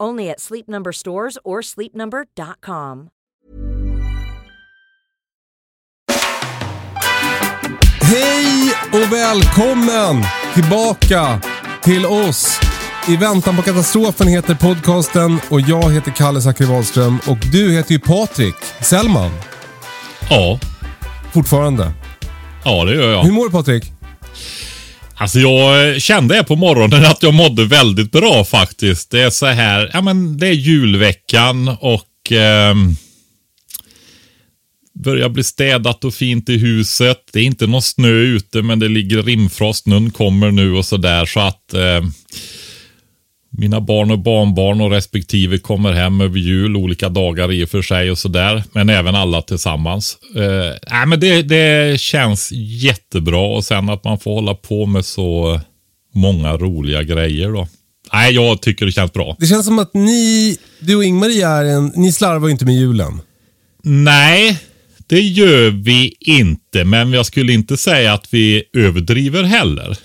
Only at Sleep Number stores or sleepnumber.com. Hej och välkommen tillbaka till oss. I väntan på katastrofen heter podcasten och jag heter Kalle Zackari Wahlström och du heter ju Patrik Sellman. Ja, Fortfarande. ja det gör Hur jag. mår du Patrik? Alltså jag eh, kände här på morgonen att jag mådde väldigt bra faktiskt. Det är så här, ja men det är julveckan och eh, börjar bli städat och fint i huset. Det är inte någon snö ute men det ligger rimfrost. Snön kommer nu och så där så att eh, mina barn och barnbarn och respektive kommer hem över jul, olika dagar i och för sig och sådär. Men även alla tillsammans. Eh, nej, men det, det känns jättebra och sen att man får hålla på med så många roliga grejer då. Nej, jag tycker det känns bra. Det känns som att ni, du och Ingmarie är en, ni slarvar ju inte med julen. Nej, det gör vi inte, men jag skulle inte säga att vi överdriver heller.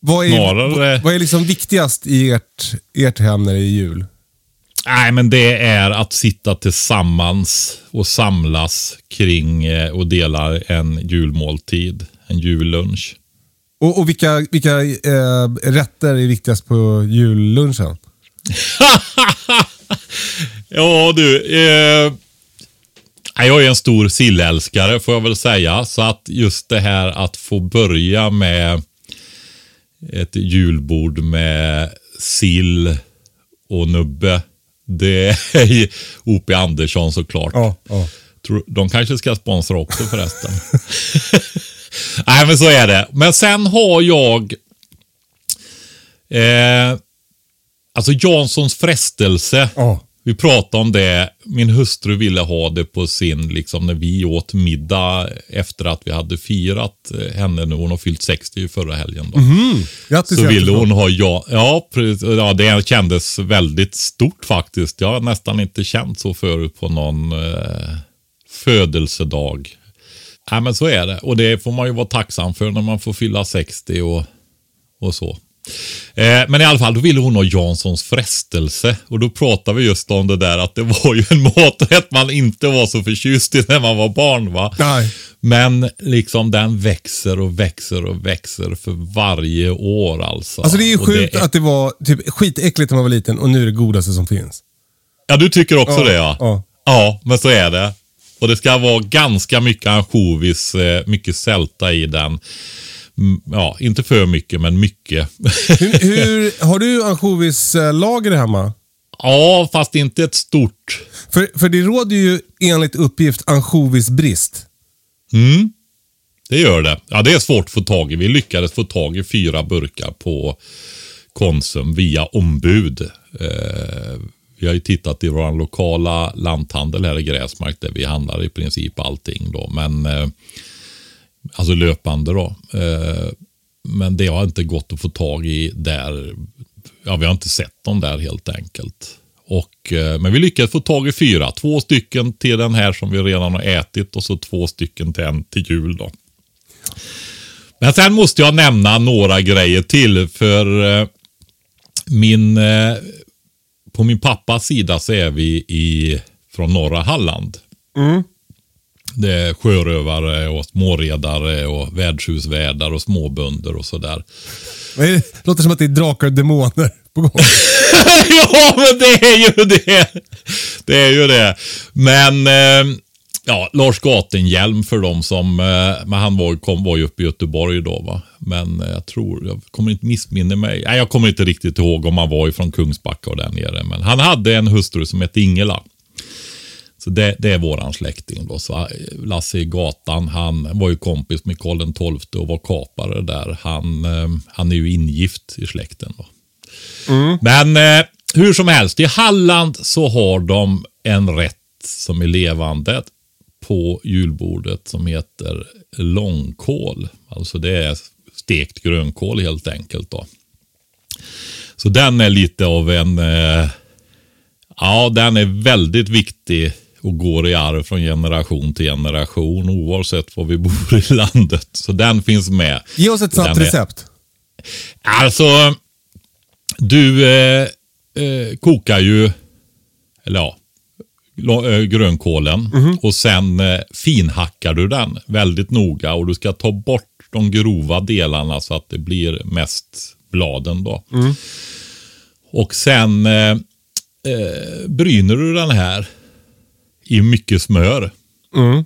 Vad är, Snarare- vad, är liksom viktigast i ert, ert hem när det är jul? Nej, men det är att sitta tillsammans och samlas kring eh, och dela en julmåltid, en jullunch. Och, och vilka, vilka eh, rätter är viktigast på jullunchen? Ja du, eh, jag är en stor sillälskare får jag väl säga. Så att just det här att få börja med ett julbord med sill och nubbe. Det är O.P. Andersson såklart. Ja, ja. De kanske ska sponsra också förresten. Nej, men så är det. Men sen har jag... Eh, alltså Janssons frestelse. Ja. Vi pratade om det. Min hustru ville ha det på sin, liksom när vi åt middag efter att vi hade firat eh, henne nu. Hon har fyllt 60 förra helgen. Då. Grattis Så ville hon ha ja. Ja, ja, det kändes väldigt stort faktiskt. Jag har nästan inte känt så förut på någon eh, födelsedag. Nej, men så är det. Och det får man ju vara tacksam för när man får fylla 60 och, och så. Eh, men i alla fall, då ville hon ha Janssons frestelse. Och då pratade vi just om det där att det var ju en maträtt man inte var så förtjust i när man var barn. va? Nej. Men liksom den växer och växer och växer för varje år alltså. Alltså det är ju sjukt är- att det var typ skitäckligt när man var liten och nu är det godaste som finns. Ja, du tycker också Ja, det ja. ja. Ja, men så är det. Och det ska vara ganska mycket ansjovis, eh, mycket sälta i den. Ja, inte för mycket, men mycket. Hur, hur, har du ansjovislager hemma? ja, fast inte ett stort. För, för det råder ju enligt uppgift ansjovisbrist. Mm, det gör det. Ja, det är svårt att få tag i. Vi lyckades få tag i fyra burkar på Konsum via ombud. Eh, vi har ju tittat i vår lokala lanthandel här i Gräsmark där vi handlar i princip allting då. Men eh, alltså löpande då. Eh, men det har inte gått att få tag i där. Ja, vi har inte sett dem där helt enkelt. Och, eh, men vi lyckades få tag i fyra. Två stycken till den här som vi redan har ätit och så två stycken till en till jul. Då. Men sen måste jag nämna några grejer till. För eh, min, eh, på min pappas sida så är vi i, från norra Halland. Mm. Det är sjörövare och småredare och värdshusvärdar och småbönder och sådär. Det låter som att det är drakar och demoner på gång. ja, men det är ju det. Det är ju det. Men eh, ja, Lars Gatenhjelm för dem som, eh, men han var, kom, var ju uppe i Göteborg då va. Men eh, jag tror, jag kommer inte missminna mig. Nej, jag kommer inte riktigt ihåg om han var ifrån Kungsbacka och där nere. Men han hade en hustru som hette Ingela. Så det, det är våran släkting då. Så eh, Lasse i gatan, han var ju kompis med Karl XII och var kapare där. Han, eh, han är ju ingift i släkten då. Men eh, hur som helst, i Halland så har de en rätt som är levande på julbordet som heter långkål. Alltså det är stekt grönkål helt enkelt. då. Så den är lite av en, eh, ja den är väldigt viktig och går i arv från generation till generation oavsett var vi bor i landet. Så den finns med. Ge oss ett är- recept. Alltså, du eh, eh, kokar ju, eller ja, eh, grönkålen och sen eh, finhackar du den väldigt noga och du ska ta bort de grova delarna så att det blir mest bladen då. Och sen eh, eh, bryner du den här i mycket smör. Mm.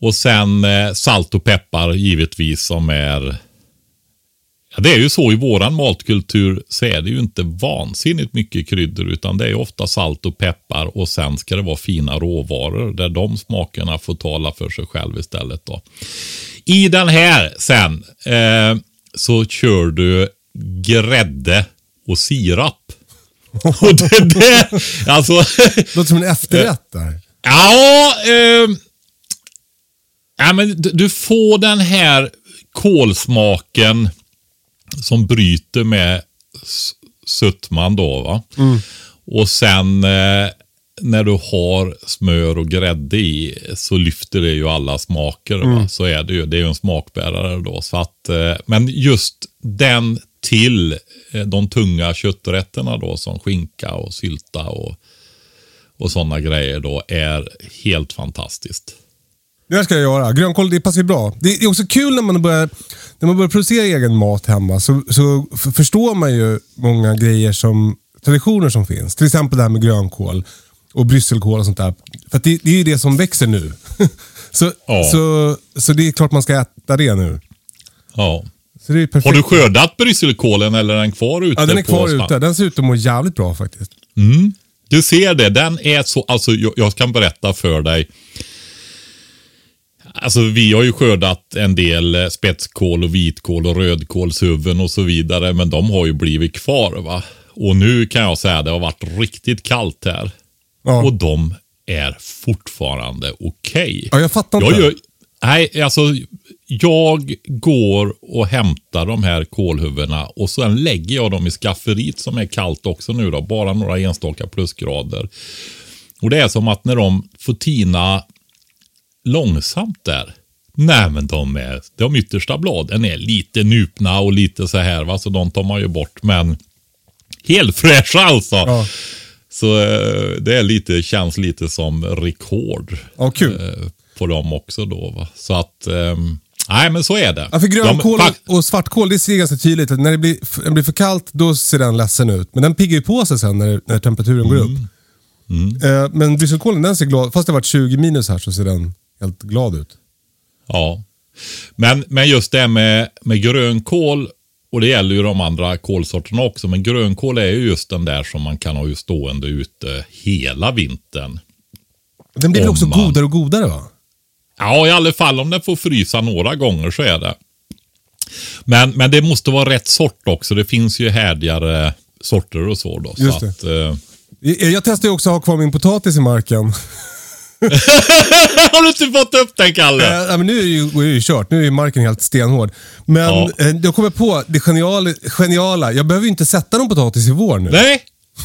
Och sen eh, salt och peppar givetvis som är Ja, det är ju så i våran matkultur så är det ju inte vansinnigt mycket kryddor utan det är ofta salt och peppar och sen ska det vara fina råvaror där de smakerna får tala för sig själv istället. Då. I den här sen eh, så kör du grädde och sirap. Och det, det, alltså, Låter som en efterrätt där. Ja, eh, ja men du, får den här kolsmaken som bryter med sötman då. va. Och sen eh, när du har smör och grädde i så lyfter det ju alla smaker. Va? Så är det ju. Det är ju en smakbärare då. Så att, eh, men just den till eh, de tunga kötträtterna då som skinka och sylta och och sådana grejer då är helt fantastiskt. Det här ska jag göra. Grönkål det passar ju bra. Det är också kul när man börjar, när man börjar producera egen mat hemma. Så, så förstår man ju många grejer som traditioner som finns. Till exempel det här med grönkål och brysselkål och sånt där. För det, det är ju det som växer nu. så, Ja. så, så det är klart man ska äta det nu. Ja. Har du skördat brysselkålen eller är den kvar ute? Ja, den är kvar ute. Den ser ut att må jävligt bra faktiskt. Du ser det, den är så, alltså jag, jag kan berätta för dig. Alltså vi har ju skördat en del eh, spetskål och vitkål och rödkålshuvuden och så vidare. Men de har ju blivit kvar va. Och nu kan jag säga att det har varit riktigt kallt här. Ja. Och de är fortfarande okej. Ja, jag fattar Jag inte. gör, nej, alltså jag går och hämtar de här kålhuvudena och sen lägger jag dem i skafferiet som är kallt också nu då. Bara några enstaka plusgrader. Och det är som att när de får tina långsamt där. Nej men de är, de yttersta bladen är lite nupna och lite så här va. Så de tar man ju bort. Men helt fräscha alltså. Ja. Så eh, det är lite, känns lite som rekord Ja, kul. På dem också då. Va? Så att, ehm, nej men så är det. Ja, för grönkål De- och svartkål, det ser ganska tydligt att när det blir, det blir för kallt, då ser den ledsen ut. Men den piggar ju på sig sen när, när temperaturen går upp. Mm. Eh, men brysselkålen, den ser glad Fast det har varit 20 minus här så ser den helt glad ut. Ja. Men, men just det med, med grönkål, och det gäller ju de andra kolsorterna också, men grönkål är ju just den där som man kan ha ju stående ute hela vintern. Den blir väl också man- godare och godare va? Ja, i alla fall om den får frysa några gånger så är det. Men, men det måste vara rätt sort också. Det finns ju härdigare sorter och så då. Just så att, eh, Jag, testar ju också att ha kvar min potatis i marken. Har du inte fått upp den, Kalle? Ja, men nu är det ju, är det kört, nu är marken helt stenhård. Men Ja. eh, jag kommer på det geniala, geniala, jag behöver ju inte sätta någon potatis i vår nu. Nej,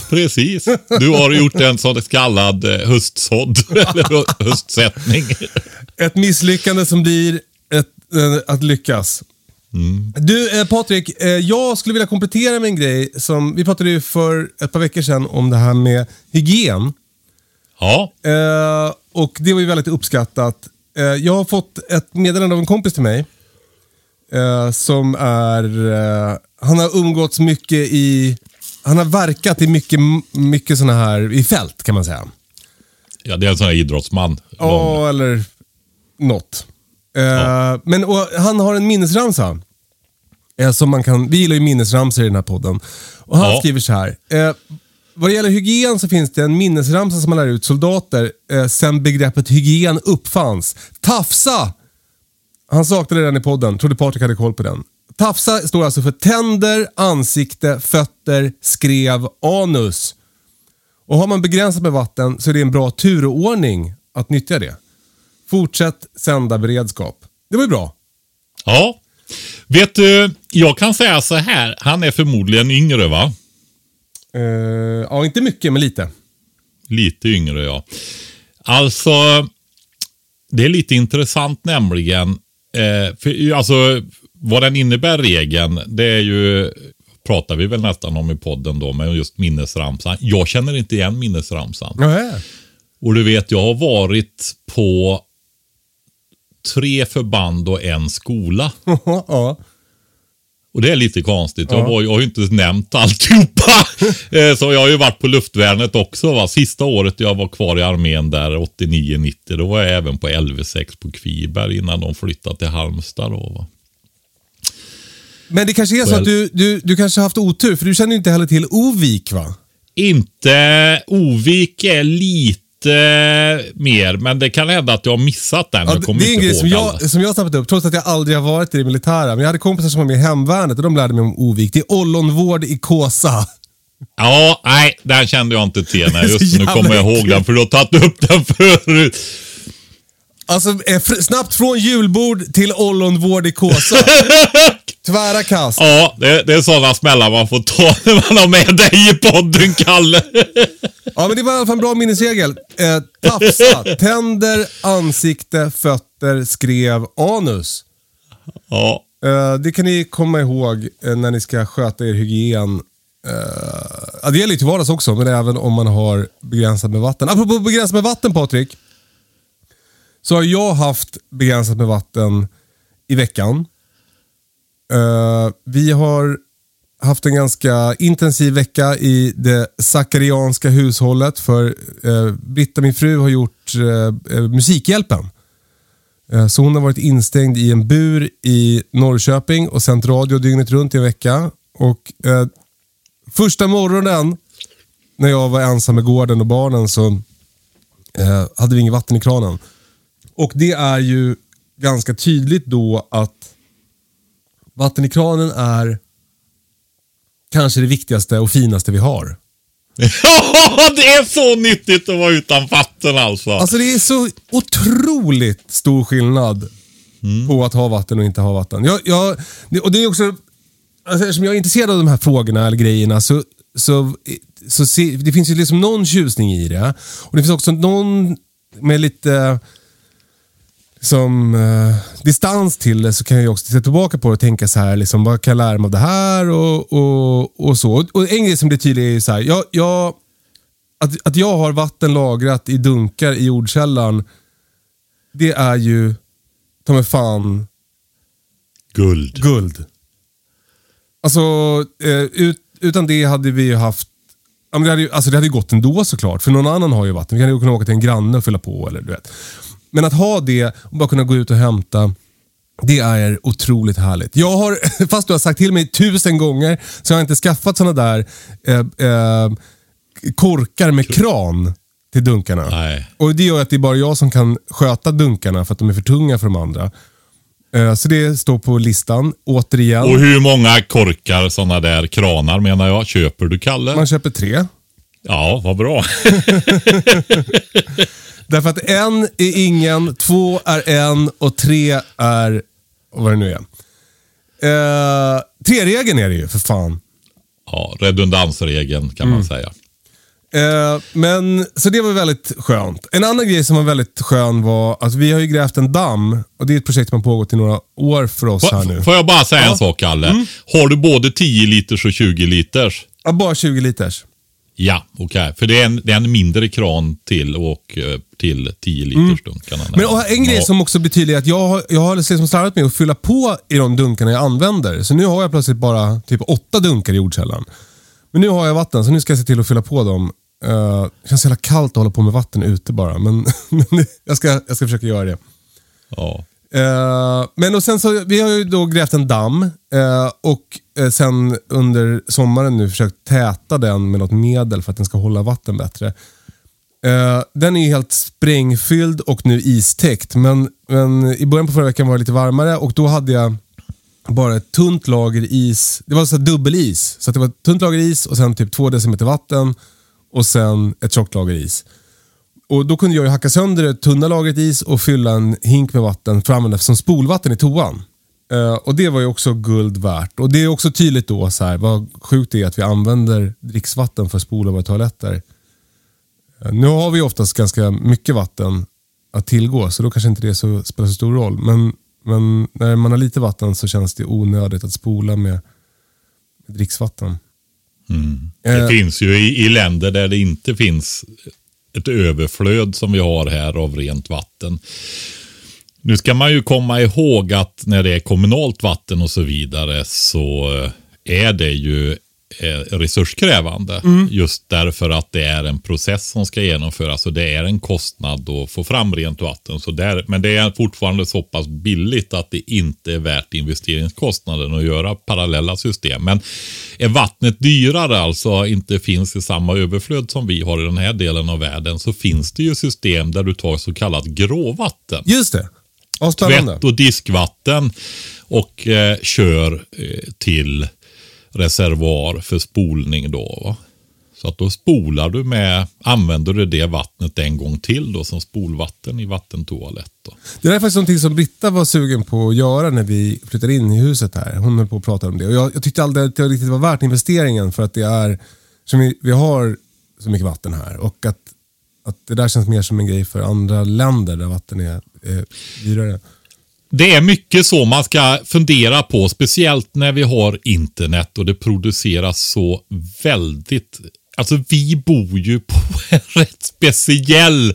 precis. Du har gjort en sån kallad eh, höstsådd, eller hö- höstsättning. Ett misslyckande som blir ett, eh, att lyckas. Du eh, Patrik, eh, jag skulle vilja komplettera med en grej som, vi pratade ju för ett par veckor sedan om det här med hygien. Ja, Eh, och det var ju väldigt uppskattat. Eh, jag har fått ett meddelande av en kompis till mig. Eh, som är, han har umgåtts mycket i, han har verkat i mycket, mycket sådana här, i fält kan man säga. Ja, det är en sån här idrottsman. Ja, eller något. Eh, Men och, han har en minnesramsa. Eh, som man kan, vi gillar ju minnesramsor i den här podden. Och han Ja. skriver så här. Eh, vad det gäller hygien så finns det en minnesramsa som man lär ut soldater eh, sen begreppet hygien uppfanns. Tafsa! Han saknade den i podden, trodde Patrik hade koll på den. Tafsa står alltså för tänder, ansikte, fötter, skrev, anus. Och har man begränsat med vatten så är det en bra turordning att nyttja det. Fortsätt sända beredskap. Det var ju bra. Ja. Vet du, jag kan säga så här. Han är förmodligen yngre va? Eh, ja, inte mycket, men lite. Lite yngre ja. Alltså, det är lite intressant nämligen. Eh, för, alltså, vad den innebär regeln, det är ju, pratar vi väl nästan om i podden då, med just minnesramsan. Jag känner inte igen minnesramsan. Nähä. Och du vet, jag har varit på tre förband och en skola. ja. Och det är lite konstigt. Jag, var, jag har ju inte nämnt alltihopa. Eh, Så jag har ju varit på luftvärnet också. Va? Sista året jag var kvar i armén där, 89-90, då var jag även på LV6 på Kviberg innan de flyttade till Halmstad. Då, va? Men det kanske är så Well. att du, du, du kanske har haft otur, för du känner ju inte heller till Ovik va? Inte Ovik är lite mer, men det kan hända att jag har missat den. Ja, jag det är en grej som jag, som jag snappat upp, trots att jag aldrig har varit i det militära. Men jag hade kompisar som var med i hemvärnet och de lärde mig om Ovik. Det är ollonvård i Kåsa. Ja, nej, den kände jag inte till. Nej, just nu kommer jag ihåg den, för du har tagit upp den förut. Alltså, eh, snabbt från julbord till ollonvård i Kåsa. Tvära kast. Ja, det, det är sådana smällar man får ta när man har med dig i podden, Kalle. Ja, men det var i alla fall en bra minnesregel. Eh, tafsa, tänder, ansikte, fötter, skrev, anus. Ja, Eh, det kan ni komma ihåg eh, när ni ska sköta er hygien. Ja, det gäller ju till vardags också, men även om man har begränsat med vatten. Apropå begränsat med vatten Patrik. Så har jag haft begränsat med vatten i veckan. Uh, vi har haft en ganska intensiv vecka i det sakarianska hushållet. För uh, Britta, min fru, har gjort uh, Musikhjälpen. Så hon har varit instängd i en bur i Norrköping och sänt radio dygnet runt i en vecka. Och eh, Första morgonen när jag var ensam med gården och barnen så eh, hade vi inget vatten i kranen. Och det är ju ganska tydligt då att vatten i kranen är kanske det viktigaste och finaste vi har. det är så nyttigt att vara utan vatten alltså. Alltså det är så otroligt stor skillnad på att ha vatten och inte ha vatten. Jag, jag, och det är också, alltså eftersom jag är intresserad av de här frågorna eller grejerna så, så, så se, det finns ju liksom någon tjusning i det. Och det finns också någon med lite som eh, distans till det så kan jag också titta tillbaka på det och tänka så här, liksom, vad kan jag lära mig av det här och, och, och så. Och en grej som blir tydlig är ju så här, jag, jag, att, att jag har vatten lagrat i dunkar i jordkällan, det är ju ta mig fan Guld. guld. Alltså, eh, ut, utan det hade vi ju haft Ja, men det, hade ju, alltså det hade ju gått ändå såklart, för någon annan har ju vatten. Vi hade ju kunnat åka till en granne och fylla på. Eller, du vet. Men att ha det och bara kunna gå ut och hämta, det är otroligt härligt. Jag har, fast du har sagt till mig tusen gånger, så har jag inte skaffat sådana där eh, eh, korkar med kran till dunkarna. Nej. Och Det gör att det är bara jag som kan sköta dunkarna för att de är för tunga för de andra. Eh, Så det står på listan, återigen. Och hur många korkar sådana där kranar menar jag köper du, Kalle? Man köper tre. Ja, vad bra. Därför att en är ingen, två är en och tre är vad det nu är. Eh, Tre-regeln är det ju för fan. Ja, redundansregeln kan Mm. man säga. Eh, men, så det var väldigt skönt. En annan grej som var väldigt skön var att vi har ju grävt en damm. Och Det är ett projekt som har pågått i några år för oss här nu. Får, får jag bara säga Ja. en sak, Kalle? Mm. Har du både 10 liters och 20 liters? Ja, bara 20 liters. Ja, okej. För det är, en, det är en mindre kran till och eh, till 10 liters dunkarna. Mm. Men och en grej Ja. som också betyder att jag, har- jag har liksom slarvat med att fylla på i de dunkarna jag använder. Så nu har jag plötsligt bara typ åtta dunkar i jordkällan. Men nu har jag vatten, så nu ska jag se till att fylla på dem Uh, det känns så jävla kallt att hålla på med vatten ute bara. Men, men jag, ska, jag ska försöka göra det. Ja. Uh, men och sen så, vi har ju då grävt en damm uh, och uh, sen under sommaren nu försökt täta den med något medel för att den ska hålla vatten bättre. den är ju helt sprängfylld och nu istäckt. Men, men i början på förra veckan var det lite varmare och då hade jag bara ett tunt lager is. Det var så dubbelis. Så det var ett tunt lager is och sen typ två decimeter vatten och sen ett tjockt lager is. Och Då kunde jag hacka sönder det tunna lagret is och fylla en hink med vatten för att använda som spolvatten i toan. Uh, och Det var ju också guld värt. Och Det är också tydligt då så här, vad sjukt det är att vi använder dricksvatten för att spola våra toaletter. Uh, nu har vi oftast ganska mycket vatten att tillgå, så då kanske inte det så, spelar så stor roll. Men, men när man har lite vatten så känns det onödigt att spola med, med dricksvatten. Mm. Det uh, finns ju i, i länder där det inte finns ett överflöd som vi har här av rent vatten. Nu ska man ju komma ihåg att när det är kommunalt vatten och så vidare så eh, är det ju resurskrävande. Mm. Just därför att det är en process som ska genomföras och det är en kostnad att få fram rent vatten. Så där, men det är fortfarande så pass billigt att det inte är värt investeringskostnaden att göra parallella system. Men är vattnet dyrare, alltså inte finns i samma överflöd som vi har i den här delen av världen, så finns det ju system där du tar så kallat gråvatten. Just det. Tvätt och diskvatten och eh, kör eh, till reservoar för spolning då. Va? Så att då spolar du med, använder du det vattnet en gång till då som spolvatten i vattentoalett. Då. Det där är faktiskt någonting som Britta var sugen på att göra när vi flyttade in i huset här. Hon höll på att prata om det. Och jag, jag tyckte aldrig att det riktigt var värt investeringen för att det är, som vi, vi har så mycket vatten här och att, att det där känns mer som en grej för andra länder där vatten är, är dyrare. Det är mycket så man ska fundera på, speciellt när vi har internet och det produceras så väldigt... Alltså vi bor ju på en rätt speciell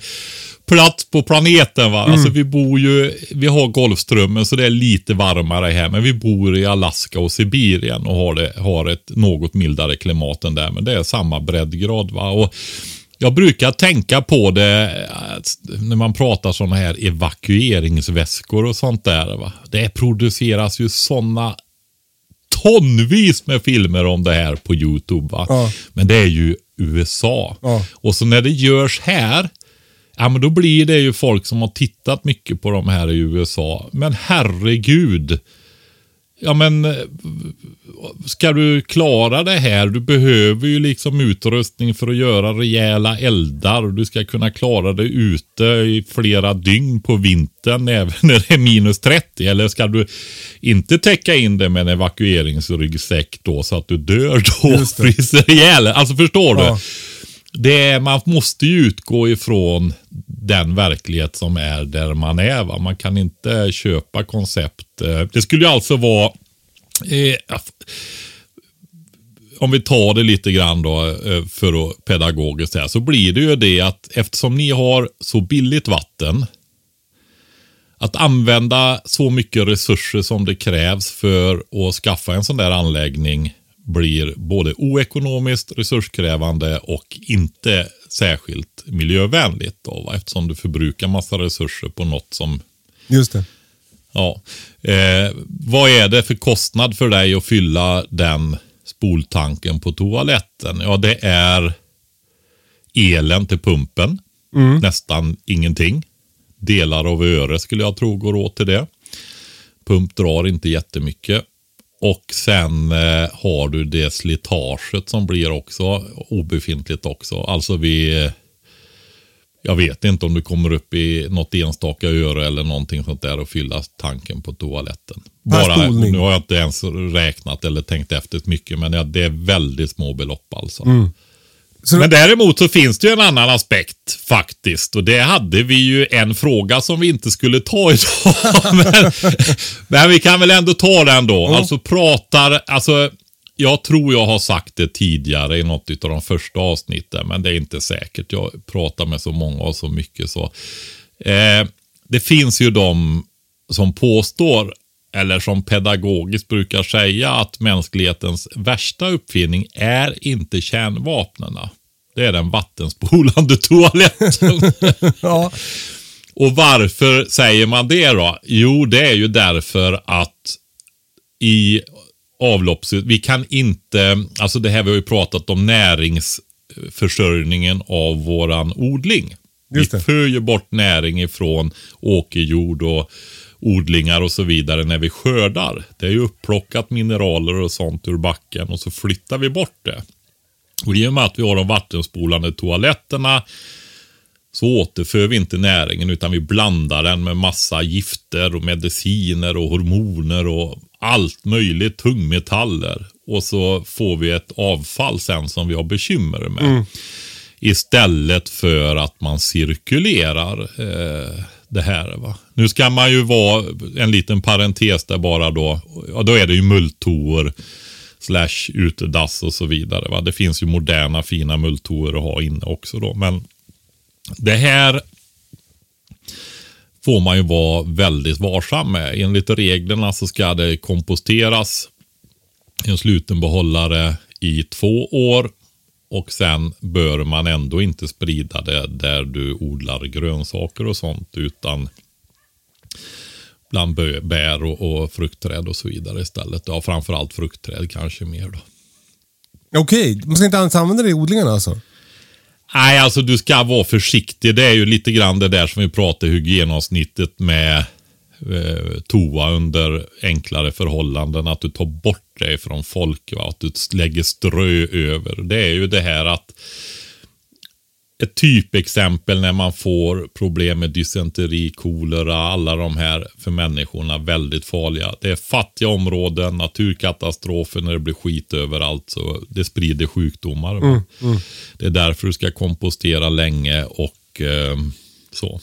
plats på planeten. Va? Alltså, mm. Alltså vi bor ju, vi har Golfströmmen så det är lite varmare här. Men vi bor i Alaska och Sibirien och har, det, har ett något mildare klimat än där. Men det är samma breddgrad. Va? Och jag brukar tänka på det när man pratar sådana här evakueringsväskor och sånt där. Va? Det produceras ju sådana tonvis med filmer om det här på YouTube. Ja. Men det är ju USA. Ja. Och så när det görs här, ja men då blir det ju folk som har tittat mycket på de här i USA. Men herregud. Ja men ska du klara det här, du behöver ju liksom utrustning för att göra rejäla eldar. Du ska kunna klara det ute i flera dygn på vintern även när det är minus 30. Eller ska du inte täcka in det med en evakueringsryggsäck då så att du dör då och fryser ihjäl? Alltså förstår ja. du? Det man måste ju utgå ifrån den verklighet som är där man är. Va? Man kan inte köpa koncept. Eh, det skulle ju alltså vara eh, om vi tar det lite grann då eh, för att pedagogiskt här så blir det ju det att eftersom ni har så billigt vatten att använda så mycket resurser som det krävs för att skaffa en sån där anläggning blir både oekonomiskt, resurskrävande och inte särskilt miljövänligt. Då, va? Eftersom du förbrukar massa resurser på något som... Just det. Ja. Eh, vad är det för kostnad för dig att fylla den spoltanken på toaletten? Ja, det är elen till pumpen. Mm. Nästan ingenting. Delar av öre skulle jag tro går åt till det. Pump drar inte jättemycket. Och sen eh, har du det slitaget som blir också obefintligt också. Alltså vi jag vet inte om du kommer upp i något enstaka öre eller någonting sånt där och fylla tanken på toaletten. Bara, nu har jag inte ens räknat eller tänkt efter mycket, men det är väldigt små belopp alltså. Mm. Så... Men däremot så finns det ju en annan aspekt faktiskt. Och det hade vi ju en fråga som vi inte skulle ta idag. men, men vi kan väl ändå ta den då. Mm. Alltså pratar, alltså jag tror jag har sagt det tidigare i något av de första avsnitten, men det är inte säkert. Jag pratar med så många och så mycket så. Eh, det finns ju de som påstår, eller som pedagogiskt brukar säga, att mänsklighetens värsta uppfinning är inte kärnvapnen. Det är den vattenspolande toaletten. Ja. Och varför säger man det då? Jo, det är ju därför att i avloppssystemet, vi kan inte, alltså det här vi har ju pratat om näringsförsörjningen av våran odling. Just Vi det. för ju bort näring ifrån åkerjord och odlingar och så vidare när vi skördar. Det är ju upplockat mineraler och sånt ur backen och så flyttar vi bort det. Och i och med att vi har de vattenspolande toaletterna så återför vi inte näringen utan vi blandar den med massa gifter och mediciner och hormoner och allt möjligt, tungmetaller. Och så får vi ett avfall sen som vi har bekymmer med. Istället för att man cirkulerar eh, det här. Va? Nu ska man ju vara en liten parentes där bara då. Ja, då är det ju mulltoer slash utedass och så vidare. Va? Det finns ju moderna fina multorer att ha inne också då. Men det här får man ju vara väldigt varsam med. Enligt reglerna så ska det komposteras i en sluten behållare i två år. Och sen bör man ändå inte sprida det där du odlar grönsaker och sånt. Utan bland bär och, och fruktträd och så vidare istället. Ja, framförallt fruktträd kanske mer då. Okej, man ska inte ens använda det i odlingarna alltså? Nej, alltså du ska vara försiktig. Det är ju lite grann det där som vi pratade hygienavsnittet med eh, toa under enklare förhållanden. Att du tar bort det från folk. Va? Att du lägger strö över. Det är ju det här att ett typexempel när man får problem med dysenteri, kolera, alla de här för människorna väldigt farliga. Det är fattiga områden, naturkatastrofer när det blir skit överallt. Så det sprider sjukdomar. Det är därför du ska kompostera länge och eh, så.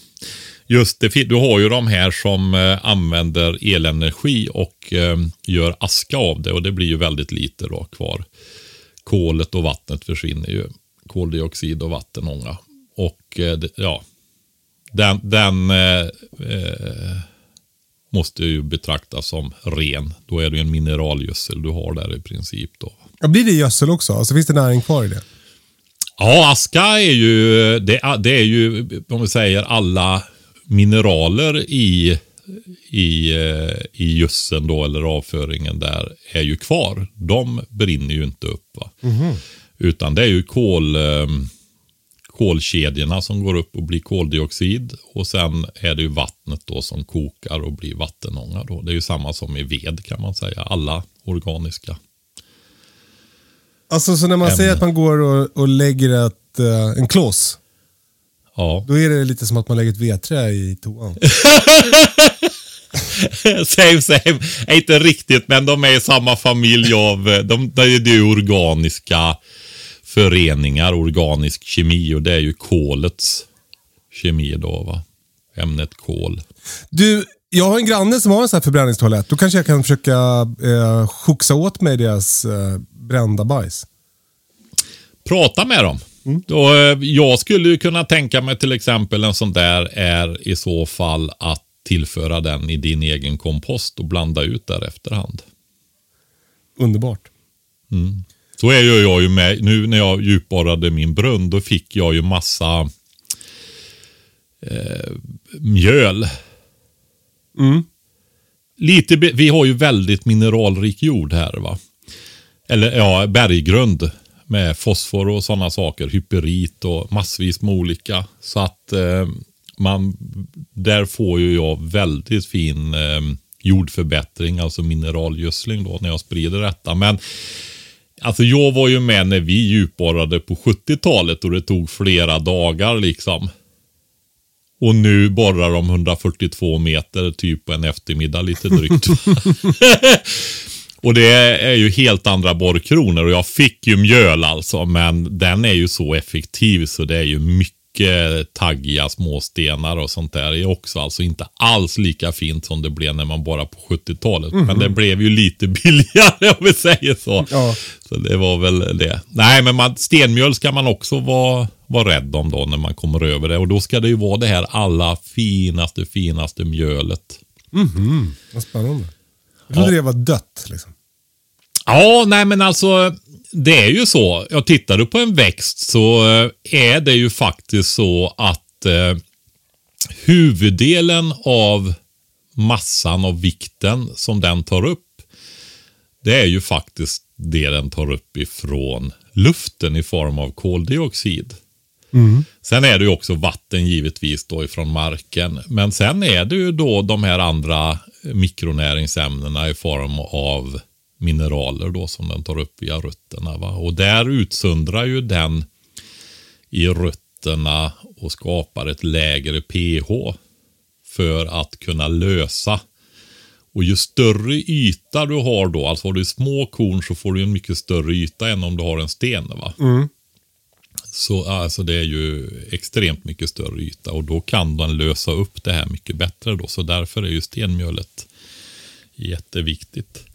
Just det, du har ju de här som eh, använder elenergi och eh, gör aska av det och det blir ju väldigt lite då kvar. Kolet och vattnet försvinner ju. Koldioxid och vattenånga. Och eh, ja, den, den eh, eh, måste ju betraktas som ren. Då är det en mineralgödsel du har där i princip då. Ja, blir det gödsel också? Alltså finns det näring kvar i det? Ja, aska är ju, det, är- det är ju, om vi säger alla mineraler i, i, eh, i gödseln då, eller avföringen där, är ju kvar. De brinner ju inte upp. Va? Utan det är ju kol, eh, kolkedjorna som går upp och blir koldioxid. Och sen är det ju vattnet då som kokar och blir vattenånga. Då. Det är ju samma som i ved kan man säga. Alla organiska. Alltså så när man Ämne. säger att man går och, och lägger ett, eh, en kloss. Ja. Då är det lite som att man lägger ett vedträ i toan. same same. Inte riktigt, men de är i samma familj av, de, det är ju organiska föreningar, organisk kemi och det är ju kolets kemi då va. Ämnet kol. Du, jag har en granne som har en sån här förbränningstoalett. Då kanske jag kan försöka eh, skjutsa åt mig deras eh, brända bajs. Prata med dem. Då, eh, jag skulle ju kunna tänka mig till exempel en sån där är i så fall att tillföra den i din egen kompost och blanda ut där efterhand. Underbart. Så är ju jag ju med. Nu när jag djupborrade min brunn, då fick jag ju massa eh, mjöl. Lite, be- vi har ju väldigt mineralrik jord här va. Eller ja, berggrund med fosfor och sådana saker. Hyperit och massvis med olika. Så att eh, man, där får ju jag väldigt fin eh, jordförbättring, alltså mineralgödsling då när jag sprider detta. Men Alltså jag var ju med när vi djupborrade på 70-talet och det tog flera dagar liksom. Och nu borrar de 142 meter typ på en eftermiddag lite drygt. och det är ju helt andra borrkronor och jag fick ju mjöl alltså. Men den är ju så effektiv så det är ju mycket taggiga småstenar och sånt där. Är också alltså inte alls lika fint som det blev när man borrade på 70-talet. Men det blev ju lite billigare om vi säger så. Ja. Så det var väl det. Nej, men man, stenmjöl ska man också vara, vara rädd om då när man kommer över det. Och då ska det ju vara det här allra finaste, finaste mjölet. Vad spännande. Jag trodde Ja. det var dött. Liksom. Ja, nej men alltså det är ju så. Jag tittade på en växt så eh, är det ju faktiskt så att eh, huvuddelen av massan och vikten som den tar upp det är ju faktiskt det den tar upp ifrån luften i form av koldioxid. Mm. Sen är det ju också vatten givetvis då ifrån marken. Men sen är det ju då de här andra mikronäringsämnena i form av mineraler då som den tar upp via rötterna. Va? Och där utsöndrar ju den i rötterna och skapar ett lägre pH för att kunna lösa. Och ju större yta du har då, alltså har du små korn så får du en mycket större yta än om du har en sten. Va? Mm. Så alltså det är ju extremt mycket större yta och då kan den lösa upp det här mycket bättre då. Så därför är ju stenmjölet jätteviktigt.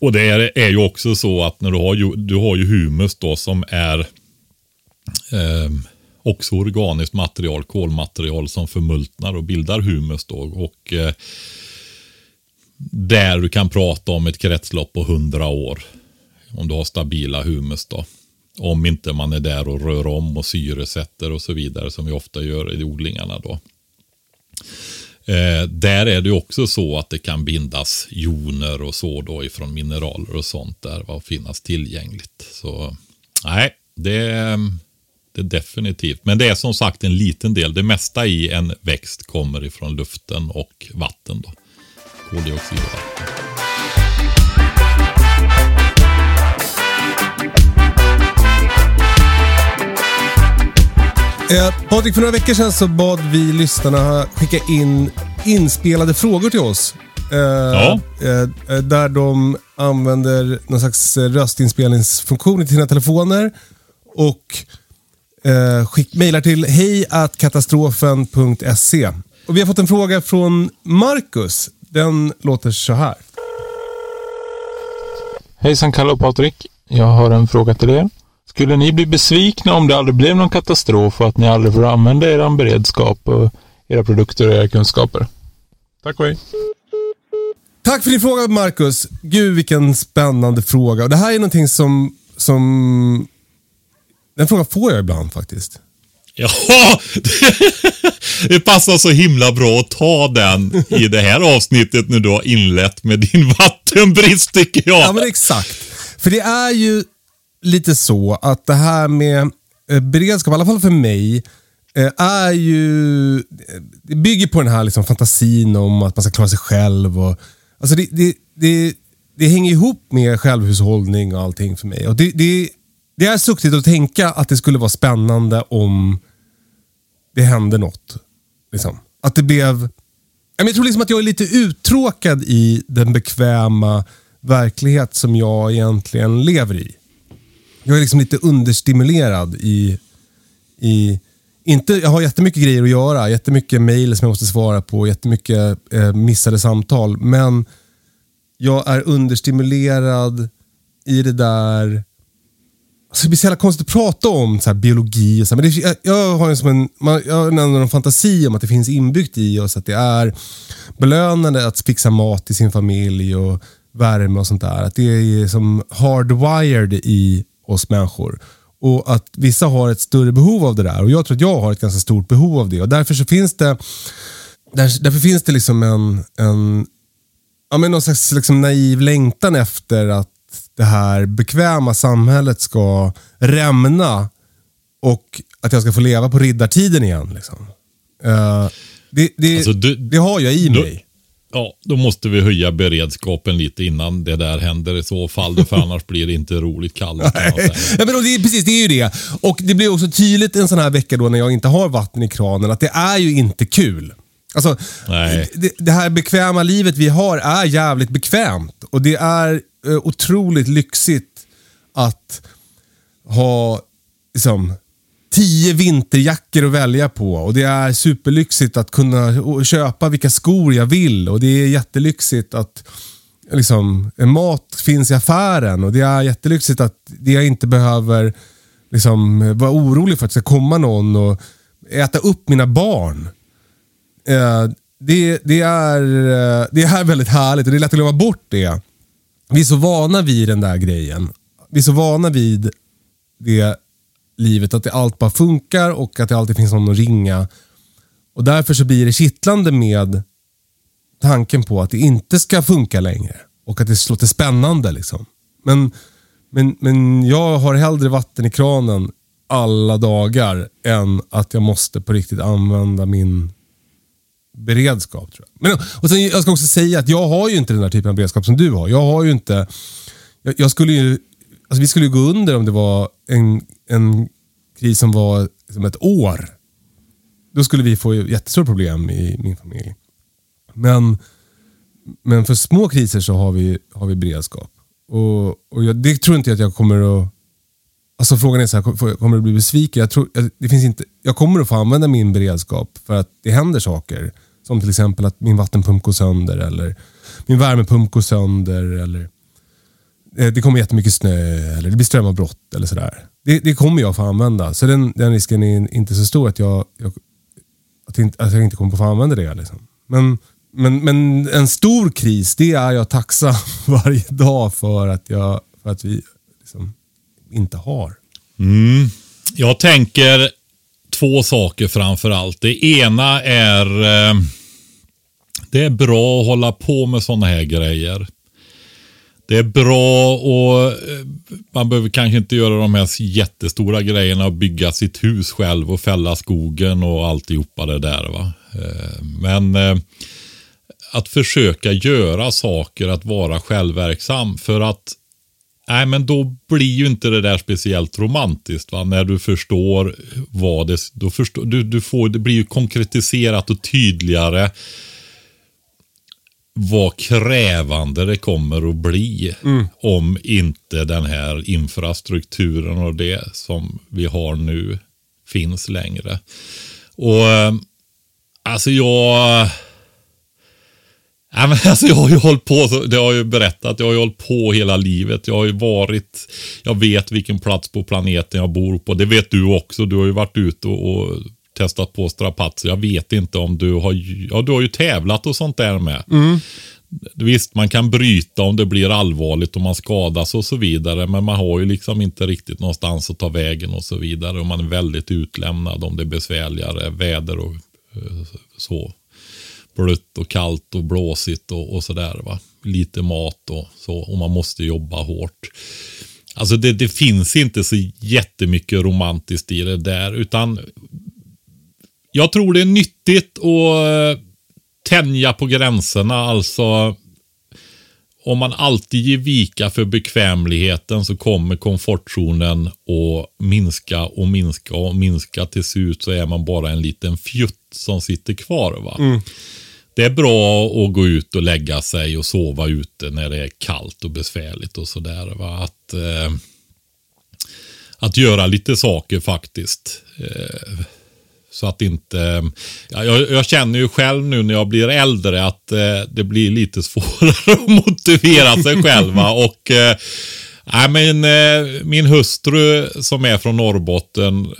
Och det är, är ju också så att när du har, du har ju humus då som är eh, också organiskt material, kolmaterial som förmultnar och bildar humus då. Och eh, där du kan prata om ett kretslopp på hundra år. Om du har stabila humus då. Om inte man är där och rör om och syresätter och så vidare som vi ofta gör i odlingarna då. Eh, där är det också så att det kan bindas joner och så då ifrån mineraler och sånt där och finnas tillgängligt. Så nej, det, det är definitivt. Men det är som sagt en liten del. Det mesta i en växt kommer ifrån luften och vatten. Då. Koldioxid och vatten. Eh, Patrik, för några veckor sedan så bad vi lyssnarna skicka in inspelade frågor till oss. Eh, ja. eh, där de använder någon slags röstinspelningsfunktion i sina telefoner och eh, skick, mejlar till hejkatastrofen.se. Och vi har fått en fråga från Marcus. Den låter så här. Hejsan Kalle och Patrik. Jag har en fråga till er. Skulle ni bli besvikna om det aldrig blev någon katastrof och att ni aldrig får använda er beredskap och era produkter och era kunskaper? Tack och hej! Tack för din fråga Marcus. Gud vilken spännande fråga. Och det här är någonting som, som... Den frågan får jag ibland faktiskt. Ja, det passar så himla bra att ta den i det här avsnittet när du har inlett med din vattenbrist tycker jag. Ja men exakt. För det är ju lite så att det här med eh, beredskap, i alla fall för mig, eh, är ju... Eh, det bygger på den här liksom fantasin om att man ska klara sig själv. Och, alltså det, det, det, det hänger ihop med självhushållning och allting för mig. Och det, det, det är suktigt att tänka att det skulle vara spännande om det hände något. Liksom. Att det blev... Jag tror liksom att jag är lite uttråkad i den bekväma verklighet som jag egentligen lever i. Jag är liksom lite understimulerad i... i inte, jag har jättemycket grejer att göra, jättemycket mail som jag måste svara på, jättemycket eh, missade samtal. Men jag är understimulerad i det där... Alltså det blir så jävla konstigt att prata om så biologi. Och så, men det, jag, jag, har en, som en, man, jag har en, en fantasi om att det finns inbyggt i oss att det är belönande att fixa mat till sin familj och värme och sånt där. Att det är som hardwired i oss människor. Och att vissa har ett större behov av det där. Och jag tror att jag har ett ganska stort behov av det. Och därför så finns det där, därför finns det liksom en, en ja, men någon slags liksom naiv längtan efter att det här bekväma samhället ska rämna och att jag ska få leva på riddartiden igen. Liksom. Uh, det, det, alltså du, det, har jag i du, mig. Ja, då måste vi höja beredskapen lite innan det där händer i så fall. För annars blir det inte roligt kallt. ja, men det, precis, det är ju det. Och det blir också tydligt en sån här vecka då när jag inte har vatten i kranen att det är ju inte kul. Alltså, det, det, här bekväma livet vi har är jävligt bekvämt. Och det är eh, otroligt lyxigt att ha liksom, tio vinterjackor att välja på och det är superlyxigt att kunna köpa vilka skor jag vill och det är jättelyxigt att liksom, mat finns i affären och det är jättelyxigt att jag inte behöver liksom, vara orolig för att det ska komma någon och äta upp mina barn. Eh, det, det, är, eh, det är väldigt härligt och det är lätt att glömma bort det. Vi är så vana vid den där grejen. vi är så vana vid det livet, att det allt bara funkar och att det alltid finns någon att ringa. Och därför så blir det kittlande med tanken på att det inte ska funka längre. Och att det låter spännande. Liksom. Men, men, men jag har hellre vatten i kranen alla dagar än att jag måste på riktigt använda min beredskap. Tror jag. Men, och sen, jag ska också säga att jag har ju inte den här typen av beredskap som du har. Jag har ju inte... Jag, jag skulle ju... Alltså vi skulle ju gå under om det var en, en kris som var som ett år. Då skulle vi få jättestora problem i min familj. Men, men för små kriser så har vi, har vi beredskap. Och, och jag, det tror inte jag att jag kommer att... Alltså frågan är så här, kommer du bli besviken? Jag, tror, det finns inte, jag kommer att få använda min beredskap för att det händer saker. Som till exempel att min vattenpump går sönder eller min värmepump går sönder. Eller Eh, det kommer jättemycket snö eller det blir strömavbrott eller sådär. Det, det kommer jag få använda. Så den, den risken är inte så stor att jag, jag att, inte, att jag inte kommer få använda det. Liksom. Men, men, men en stor kris, det är jag tacksam varje dag för att, jag, för att vi liksom inte har. Mm. Jag tänker två saker framför allt. Det ena är eh, det är bra att hålla på med sådana här grejer. Det är bra och eh, man behöver kanske inte göra de här jättestora grejerna och bygga sitt hus själv och fälla skogen och alltihopa det där. Va? Eh, men eh, att försöka göra saker, att vara självverksam för att Nej, men då blir ju inte det där speciellt romantiskt. Va? När du förstår vad det... Då förstår, du, du får, det blir ju konkretiserat och tydligare vad krävande det kommer att bli mm. om inte den här infrastrukturen och det som vi har nu finns längre. Och eh, alltså jag... Ja, men alltså jag har ju hållit på, det har jag ju berättat, jag har ju hållit på hela livet. Jag har ju varit, jag vet vilken plats på planeten jag bor på. Det vet du också. Du har ju varit ute och, och testat på strapatser. Jag vet inte om du har, ja du har ju tävlat och sånt där med. Mm. Visst, man kan bryta om det blir allvarligt och man skadas och så vidare. Men man har ju liksom inte riktigt någonstans att ta vägen och så vidare. Och man är väldigt utlämnad om det är besvärligare väder och eh, så. Blött och kallt och blåsigt och, och sådär. Va? Lite mat och så. Och man måste jobba hårt. Alltså det, det finns inte så jättemycket romantiskt i det där. Utan jag tror det är nyttigt att eh, tänja på gränserna. Alltså om man alltid ger vika för bekvämligheten så kommer komfortzonen att minska och minska och minska. Till slut så är man bara en liten fjutt som sitter kvar. Va? Mm. Det är bra att gå ut och lägga sig och sova ute när det är kallt och besvärligt och sådär. Att, eh, att göra lite saker faktiskt. Eh, så att inte... Jag, jag, känner ju själv nu när jag blir äldre att eh, det blir lite svårare att motivera sig själv. och, eh, men, eh, min hustru som är från Norrbotten, eh,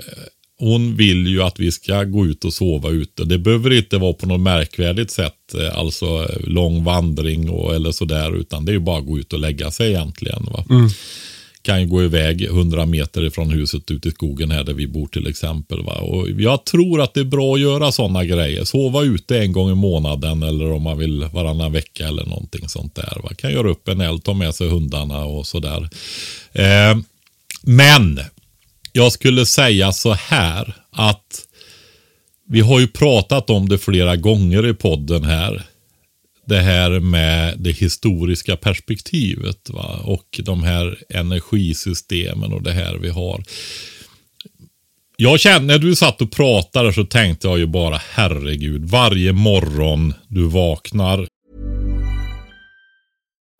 hon vill ju att vi ska gå ut och sova ute. Det behöver inte vara på något märkvärdigt sätt, eh, alltså lång vandring och, eller sådär, utan det är ju bara att gå ut och lägga sig egentligen. Va? Mm kan ju gå iväg 100 meter ifrån huset ut i skogen här där vi bor till exempel. Va? Och jag tror att det är bra att göra sådana grejer. Sova ute en gång i månaden eller om man vill varannan vecka eller någonting sånt där. Va? Kan göra upp en eld, ta med sig hundarna och sådär. Eh, men jag skulle säga så här att vi har ju pratat om det flera gånger i podden här det här med det historiska perspektivet va? och de här energisystemen och det här vi har. Jag kände när du satt och pratade så tänkte jag ju bara herregud, varje morgon du vaknar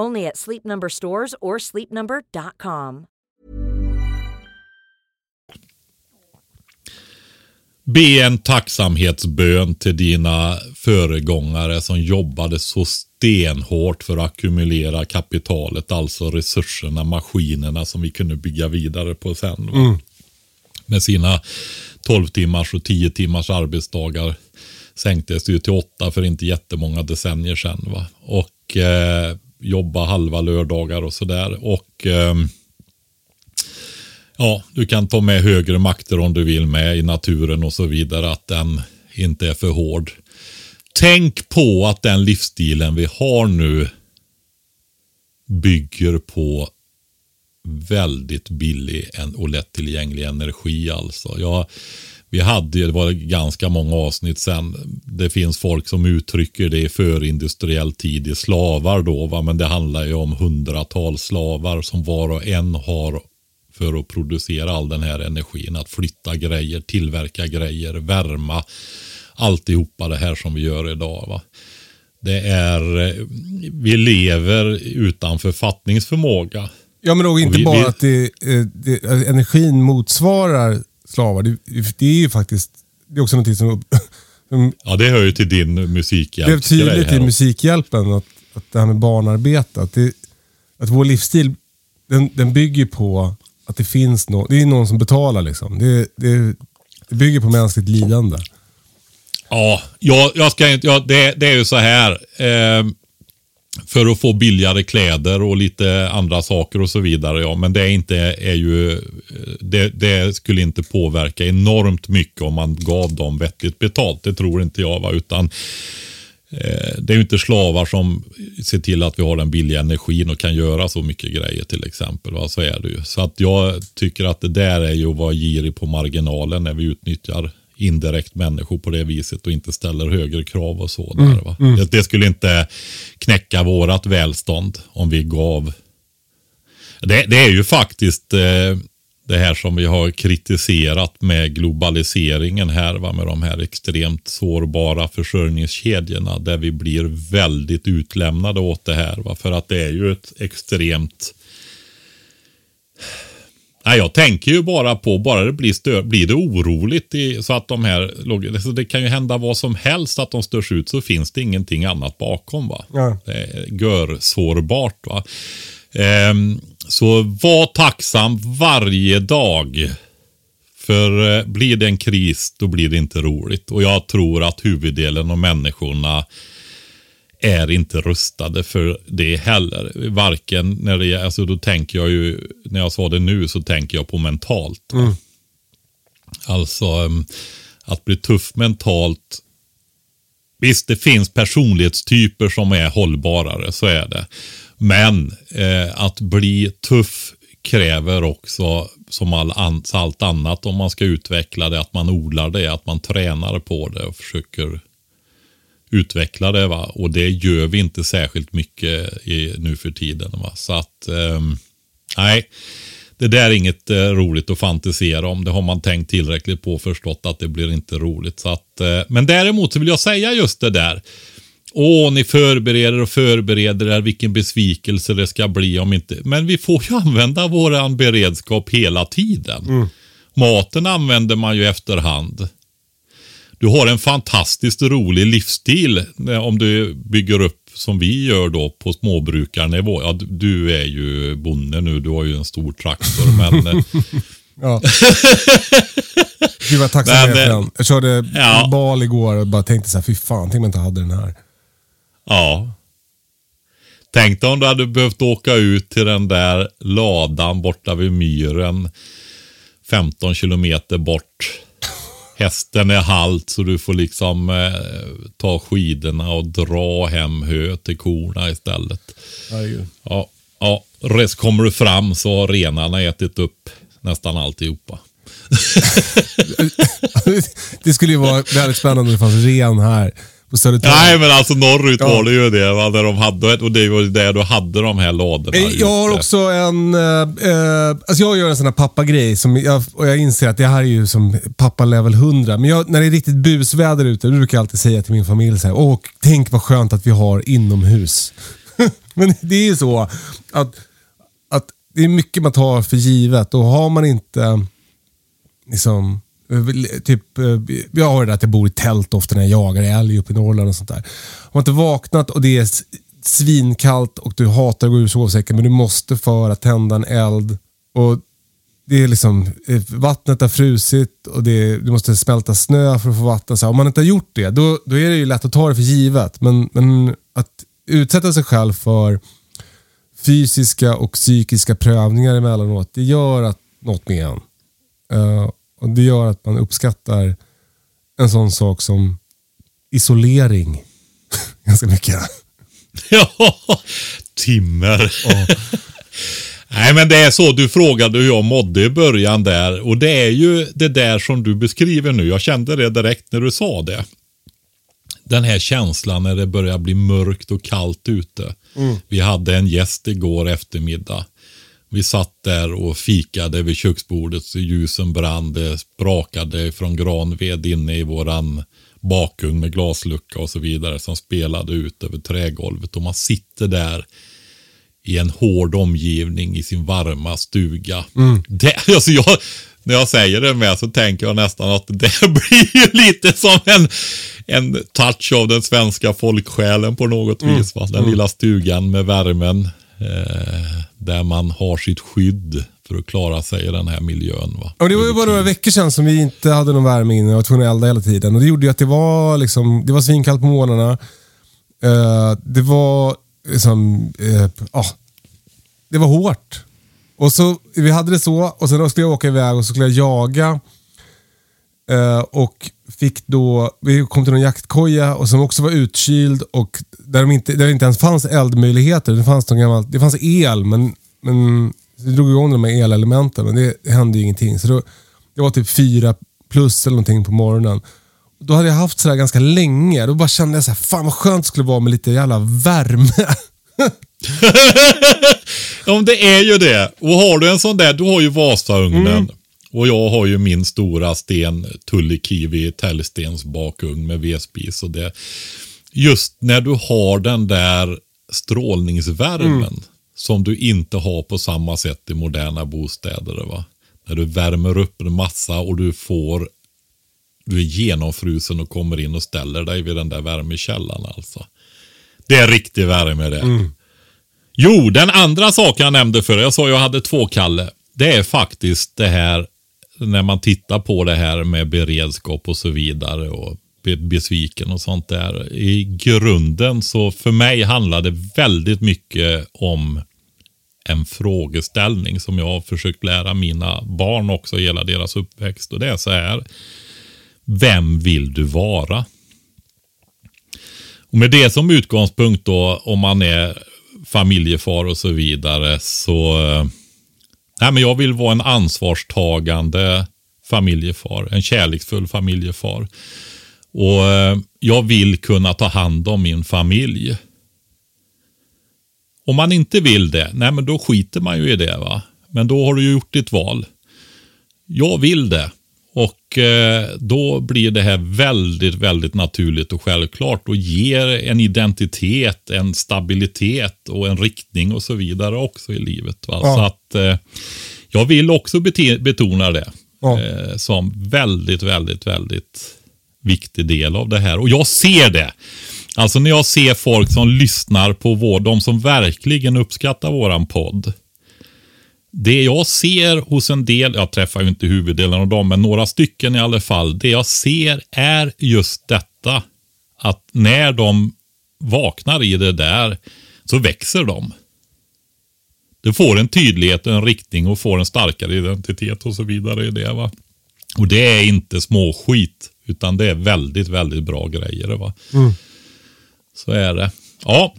Only at Sleep Number stores or sleepnumber.com. Be en tacksamhetsbön till dina föregångare som jobbade så stenhårt för att ackumulera kapitalet, alltså resurserna, maskinerna som vi kunde bygga vidare på sen. Mm. Med sina 12 timmars och 10 timmars arbetsdagar sänktes det ju till åtta för inte jättemånga decennier sedan. Va? Och eh, jobba halva lördagar och sådär. Och eh, ja, du kan ta med högre makter om du vill med i naturen och så vidare. Att den inte är för hård. Tänk på att den livsstilen vi har nu bygger på väldigt billig och lättillgänglig energi alltså. Jag, vi hade, det var ganska många avsnitt sen. Det finns folk som uttrycker det i förindustriell tid i slavar då, va? men det handlar ju om hundratals slavar som var och en har för att producera all den här energin. Att flytta grejer, tillverka grejer, värma, alltihopa det här som vi gör idag. Va? Det är, vi lever utan författningsförmåga. Ja, men då inte vi, bara vi... att det, eh, det, energin motsvarar slavar. Det, det, är ju faktiskt, det är också någonting som... ja, det hör ju till din musikhjälp. Det är tydligt i Musikhjälpen att, att det här med barnarbete, att, det, att vår livsstil, den, den bygger på att det finns någon, det är någon som betalar liksom. Det, det, det bygger på mänskligt lidande. Ja, jag, jag ska inte, ja, det, det är ju så här. Eh, för att få billigare kläder och lite andra saker och så vidare. Ja. Men det är inte, är ju, det, det, skulle inte påverka enormt mycket om man gav dem vettigt betalt. Det tror inte jag. Va? Utan eh, det är ju inte slavar som ser till att vi har den billiga energin och kan göra så mycket grejer till exempel. Va? Så är det ju. Så att jag tycker att det där är ju att vara girig på marginalen när vi utnyttjar indirekt människor på det viset och inte ställer högre krav och så. Mm, där, va? Mm. Det, det, skulle inte knäcka vårat välstånd om vi gav. Det, det är ju faktiskt eh, det här som vi har kritiserat med globaliseringen här va? med de här extremt sårbara försörjningskedjorna där vi blir väldigt utlämnade åt det här. Va? För att det är ju ett extremt Nej, jag tänker ju bara på, bara det blir, stör, blir det oroligt i, så att de här, alltså det kan ju hända vad som helst att de störs ut så finns det ingenting annat bakom. va. Ja. Det är görsårbart. va. Ehm, så var tacksam varje dag. För eh, blir det en kris, då blir det inte roligt. Och jag tror att huvuddelen av människorna är inte rustade för det heller. Varken när det är, alltså då tänker jag ju, när jag sa det nu så tänker jag på mentalt. Mm. Alltså um, att bli tuff mentalt. Visst, det finns personlighetstyper som är hållbarare, så är det. Men eh, att bli tuff kräver också, som all an, allt annat om man ska utveckla det, att man odlar det, att man tränar på det och försöker utveckla det. Va? Och det gör vi inte särskilt mycket i, nu för tiden. Va? Så att, eh, nej. Det där är inget eh, roligt att fantisera om. Det har man tänkt tillräckligt på och förstått att det blir inte roligt. Så att, eh, men däremot så vill jag säga just det där. Åh, ni förbereder och förbereder er. Vilken besvikelse det ska bli om inte. Men vi får ju använda våran beredskap hela tiden. Mm. Maten använder man ju efterhand. Du har en fantastiskt rolig livsstil om du bygger upp som vi gör då på småbrukarnivå. Ja, du är ju bonde nu, du har ju en stor traktor men... Eh, ja. Gud vad tacksam jag är för den. Jag körde ja. bal igår och bara tänkte så här, fy fan, tänk om jag inte hade den här. Ja. Tänk dig om du hade behövt åka ut till den där ladan borta vid myren. 15 kilometer bort hästen är halt så du får liksom eh, ta skidorna och dra hem hö till korna istället. Herregud. Ja, ja, kommer du fram så har renarna ätit upp nästan alltihopa. det skulle ju vara väldigt spännande om det fanns ren här på Södertörn. Nej, men alltså norrut Ja. var det ju det. Va? Där de hade, och det var ju där du hade de här ladorna. Eh, Jag har ute. också en... eh, eh, alltså jag gör en sån här pappagrej som jag, och jag inser att det här är ju som pappa level 100. Men jag, när det är riktigt busväder ute, då brukar jag alltid säga till min familj så här, Åh, tänk vad skönt att vi har inomhus. Men det är ju så att, att det är mycket man tar för givet och har man inte liksom, Eh, typ, eh, jag har det där att jag bor i tält ofta när jag jagar älg uppe i Norrland och sånt där. Har man inte vaknat och det är svinkallt och du hatar att gå ur sovsäcken men du måste för att tända en eld. Och det är liksom, eh, vattnet har frusit och det, du måste smälta snö för att få vatten. Så här, om man inte har gjort det, då, då är det ju lätt att ta det för givet. Men, men att utsätta sig själv för fysiska och psykiska prövningar emellanåt, det gör att något med en. Uh, och Det gör att man uppskattar en sån sak som isolering ganska mycket. Ja, timmer. Nej, men det är så. Du frågade hur jag mådde i början där. Och det är ju det där som du beskriver nu. Jag kände det direkt när du sa det. Den här känslan när det börjar bli mörkt och kallt ute. Vi hade en gäst igår eftermiddag. Vi satt där och fikade vid köksbordet. Så ljusen brann. Det sprakade från granved inne i våran bakugn med glaslucka och så vidare. Som spelade ut över trägolvet. Och man sitter där i en hård omgivning i sin varma stuga. Det, alltså jag, när jag säger det med så tänker jag nästan att det blir ju lite som en, en touch av den svenska folksjälen på något vis. Va? Den lilla stugan med värmen. Eh, där man har sitt skydd för att klara sig i den här miljön. Va? Och det var ju bara några veckor sedan som vi inte hade någon värme inne och var tvungna att elda hela tiden. Och Det gjorde ju att det var, liksom, det var svinkallt på morgnarna. Eh, det var liksom, eh, ja, det var hårt. Och så, Vi hade det så och sen skulle jag åka iväg och så skulle jag jaga. Eh, och fick då, vi kom till någon jaktkoja och som också var utkyld och där, de inte, där det inte ens fanns eldmöjligheter. Det fanns, någon gammal, det fanns el men, men det drog igång de här elelementen men det, det hände ju ingenting. Så då, det var typ fyra plus eller någonting på morgonen. Då hade jag haft sådär ganska länge. Då bara kände jag så här, fan vad skönt det skulle vara med lite jävla värme. Ja, det är ju det. Och har du en sån där, du har ju Vasaugnen. Och jag har ju min stora sten Tullikivi täljstens bakugn med vedspis. Och det, just när du har den där strålningsvärmen som du inte har på samma sätt i moderna bostäder. Va? När du värmer upp en massa och du får du är genomfrusen och kommer in och ställer dig vid den där värmekällan alltså. Det är riktig värme det. Jo, den andra saken jag nämnde för jag sa jag hade två Kalle. Det är faktiskt det här när man tittar på det här med beredskap och så vidare och besviken och sånt där. I grunden så för mig handlar det väldigt mycket om en frågeställning som jag har försökt lära mina barn också hela deras uppväxt. Och det är så här. Vem vill du vara? Och med det som utgångspunkt då, om man är familjefar och så vidare, så... Eh, Nej, men jag vill vara en ansvarstagande familjefar, en kärleksfull familjefar. Och eh, jag vill kunna ta hand om min familj. Om man inte vill det, nej men då skiter man ju i det va. Men då har du ju gjort ditt val. Jag vill det. Och eh, då blir det här väldigt, väldigt naturligt och självklart och ger en identitet, en stabilitet och en riktning och så vidare också i livet. Ja. Så att eh, jag vill också betona det Ja. eh, som väldigt, väldigt, väldigt viktig del av det här. Och jag ser det. Alltså när jag ser folk som lyssnar på vår, de som verkligen uppskattar våran podd. Det jag ser hos en del, jag träffar ju inte huvuddelen av dem, men några stycken i alla fall. Det jag ser är just detta. Att när de vaknar i det där så växer de. Det får en tydlighet, en riktning och får en starkare identitet och så vidare i det. va. Och det är inte småskit, utan det är väldigt, väldigt bra grejer. va. Så är det. Ja,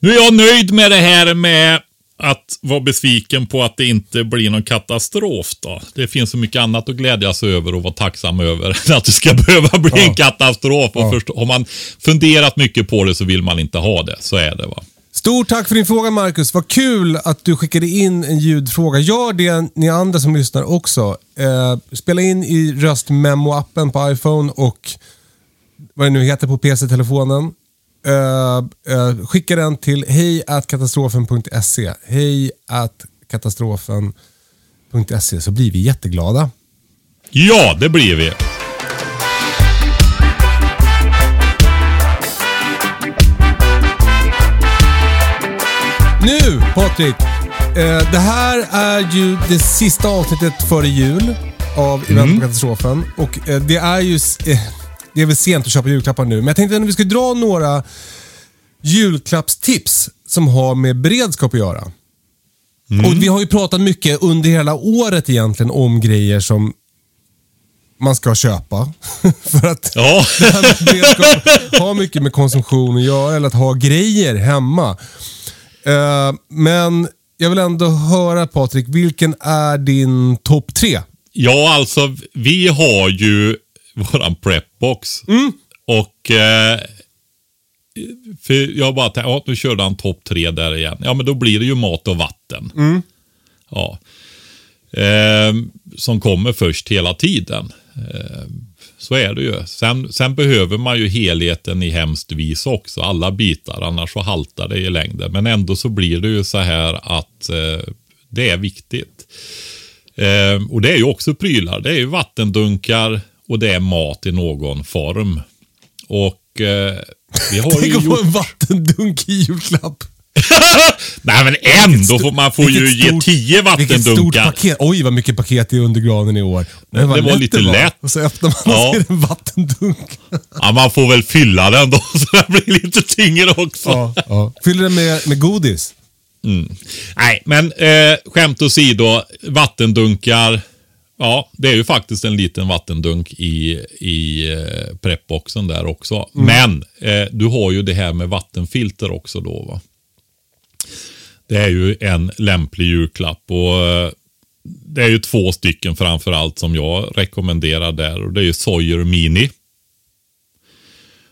nu är jag nöjd med det här med att vara besviken på att det inte blir någon katastrof då. Det finns så mycket annat att glädjas över och vara tacksam över att det ska behöva bli en katastrof. Och först, har man funderat mycket på det så vill man inte ha det. Så är det va. Stort tack för din fråga Marcus. Vad kul att du skickade in en ljudfråga. Gör det ni andra som lyssnar också. Eh, spela in i röstmemo-appen på iPhone och vad det nu heter på PC-telefonen. Eh, eh, skicka den till hejkatastrofen.se. Hejkatastrofen.se så blir vi jätteglada. Ja, det blir vi. Nu Patrik! Eh, det här är ju det sista avsnittet före jul av Event på katastrofen. Och det är ju det är väl sent att köpa julklappar nu, men jag tänkte att vi skulle dra några julklappstips som har med beredskap att göra. Och Vi har ju pratat mycket under hela året egentligen om grejer som man ska köpa. För att Ja. det här med beredskap har mycket med konsumtion att göra, eller att ha grejer hemma. Eh, men jag vill ändå höra Patrik, vilken är din topp tre? Ja, alltså vi har ju våran prepbox. Och eh, för jag bara tänkte, ja nu körde han topp tre där igen. Ja, men då blir det ju mat och vatten. Ja. Eh, som kommer först hela tiden. Eh, så är det ju. Sen, sen behöver man ju helheten i hemskt vis också. Alla bitar, annars så haltar det i längden. Men ändå så blir det ju så här att eh, det är viktigt. Eh, och det är ju också prylar. Det är ju vattendunkar och det är mat i någon form. Och eh, vi har ju Tänk att få gjort... en vattendunk i julklapp. Nej men ändå får man får ju ge stort- tio Vilket stort vattendunkar. paket. Oj, vad mycket paket det är under granen i år. Det var lite lätt. Och så öppnar man Ja. och det en vattendunk. Ja, man får väl fylla den då så den blir lite tyngre också. Ja, ja. Fyller den med, med godis. Nej, men eh, skämt åsido, vattendunkar. Ja, det är ju faktiskt en liten vattendunk i, i eh, preppboxen där också. Men eh, du har ju det här med vattenfilter också då. va. Det är ju en lämplig julklapp och eh, det är ju två stycken framför allt som jag rekommenderar där och det är ju Sawyer Mini.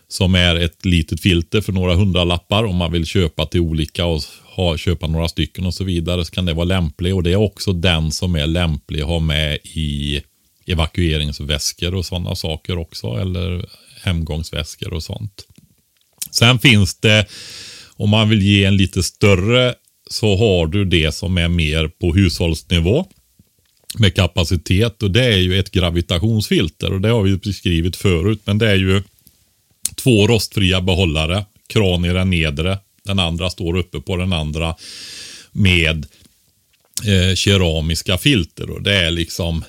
Som är ett litet filter för några hundralappar om man vill köpa till olika och ha, köpa några stycken och så vidare så kan det vara lämplig. Och det är också den som är lämplig att ha med i evakueringsväskor och sådana saker också. Eller hemgångsväskor och sånt. Sen finns det, om man vill ge en lite större så har du det som är mer på hushållsnivå med kapacitet och det är ju ett gravitationsfilter och det har vi beskrivit förut men det är ju två rostfria behållare, kran i den nedre, den andra står uppe på den andra med eh, keramiska filter och det är liksom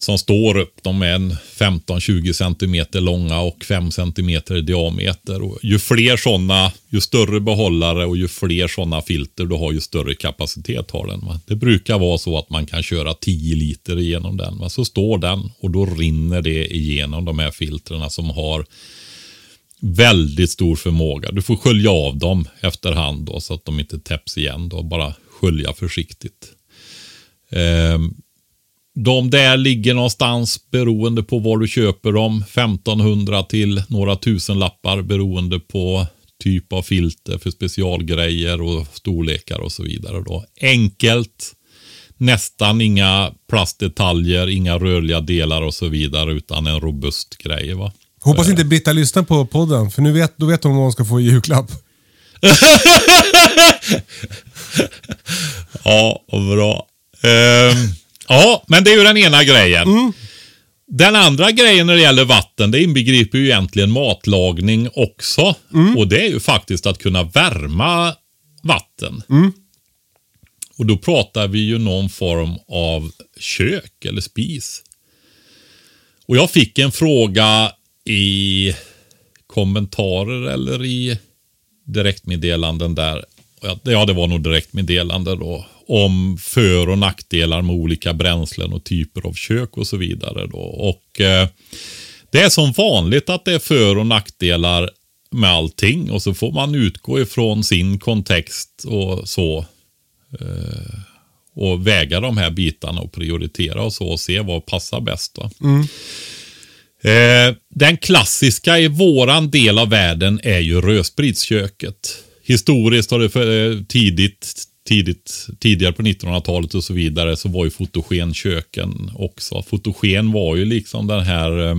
som står upp. De är en 15-20 cm långa och 5 cm i diameter. Och ju fler sådana, ju större behållare och ju fler sådana filter du har, ju större kapacitet har den. Va? Det brukar vara så att man kan köra 10 liter igenom den. Va? Så står den och då rinner det igenom de här filtrerna som har väldigt stor förmåga. Du får skölja av dem efterhand då, så att de inte täpps igen. Då. Bara skölja försiktigt. Ehm, de där ligger någonstans beroende på var du köper dem. 1500 till några tusen lappar beroende på typ av filter för specialgrejer och storlekar och så vidare. Då. Enkelt, nästan inga plastdetaljer, inga rörliga delar och så vidare utan en robust grej. Va? Hoppas inte Britta lyssnar på podden, för nu vet, då vet hon vad hon ska få i julklapp. Ja, bra. Ehm, ja, men det är ju den ena grejen. Den andra grejen när det gäller vatten, det inbegriper ju egentligen matlagning också. Och det är ju faktiskt att kunna värma vatten. Och då pratar vi ju någon form av kök eller spis. Och jag fick en fråga i kommentarer eller i direktmeddelanden där. Ja, det var nog direktmeddelande då. Om för och nackdelar med olika bränslen och typer av kök och så vidare. Då. Och eh, Det är som vanligt att det är för och nackdelar med allting och så får man utgå ifrån sin kontext och så. Eh, och väga de här bitarna och prioritera och så och se vad passar bäst. då. Mm. Eh, den klassiska i våran del av världen är ju rödspritsköket. Historiskt har det för, eh, tidigt, tidigt, tidigare på 1900-talet och så vidare så var ju fotogenköken också. Fotogen var ju liksom den här eh,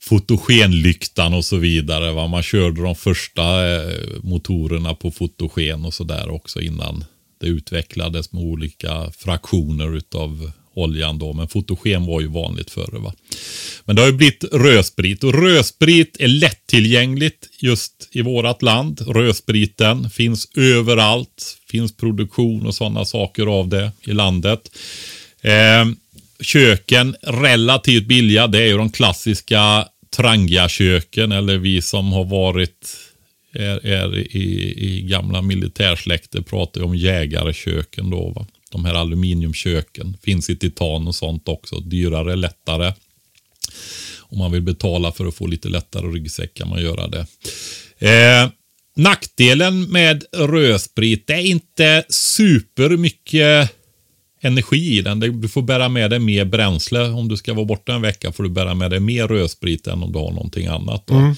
fotogenlyktan och så vidare. Va? Man körde de första eh, motorerna på fotogen och så där också innan det utvecklades med olika fraktioner utav oljan då. Men fotogen var ju vanligt förr. Va? Men det har ju blivit rödsprit och rödsprit är lättillgängligt just i vårat land. Rödspriten finns överallt. Finns produktion och sådana saker av det i landet. Eh, köken relativt billiga. Det är ju de klassiska Trangia-köken eller vi som har varit är, är i, i gamla militärsläkter pratar om jägarköken då. Va? De här aluminiumköken finns i titan och sånt också. Dyrare, lättare. Om man vill betala för att få lite lättare ryggsäck kan man göra det. Eh, nackdelen med rödsprit är inte super mycket energi i den. Du får bära med dig mer bränsle. Om du ska vara borta en vecka får du bära med dig mer rödsprit än om du har någonting annat. Mm.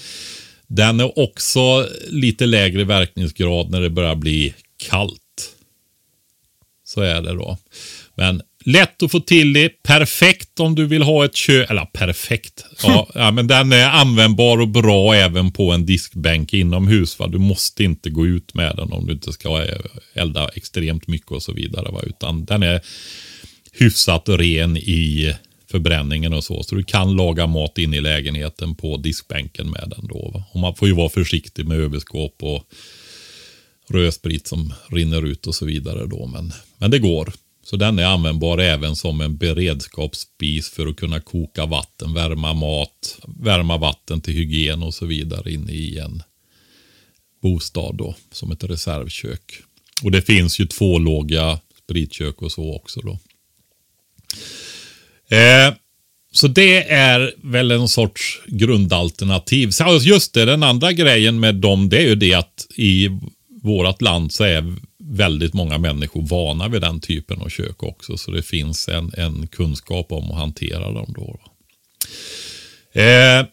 Den är också lite lägre verkningsgrad när det börjar bli kallt. Så är det då. Men lätt att få till det. Perfekt om du vill ha ett kök. Eller perfekt. Ja, ja, men den är användbar och bra även på en diskbänk inomhus. Va? Du måste inte gå ut med den om du inte ska elda extremt mycket och så vidare. Va? Utan den är hyfsat ren i förbränningen och så. Så du kan laga mat in i lägenheten på diskbänken med den då. Va? Och man får ju vara försiktig med överskåp och rödsprit som rinner ut och så vidare då. Men, men det går. Så den är användbar även som en beredskapsspis för att kunna koka vatten, värma mat, värma vatten till hygien och så vidare inne i en bostad då, som ett reservkök. Och det finns ju tvålåga spritkök och så också då. Eh, så det är väl en sorts grundalternativ. Så just det, den andra grejen med dem, det är ju det att i vårt land så är väldigt många människor vana vid den typen av kök också. Så det finns en, en kunskap om att hantera dem då. Eh,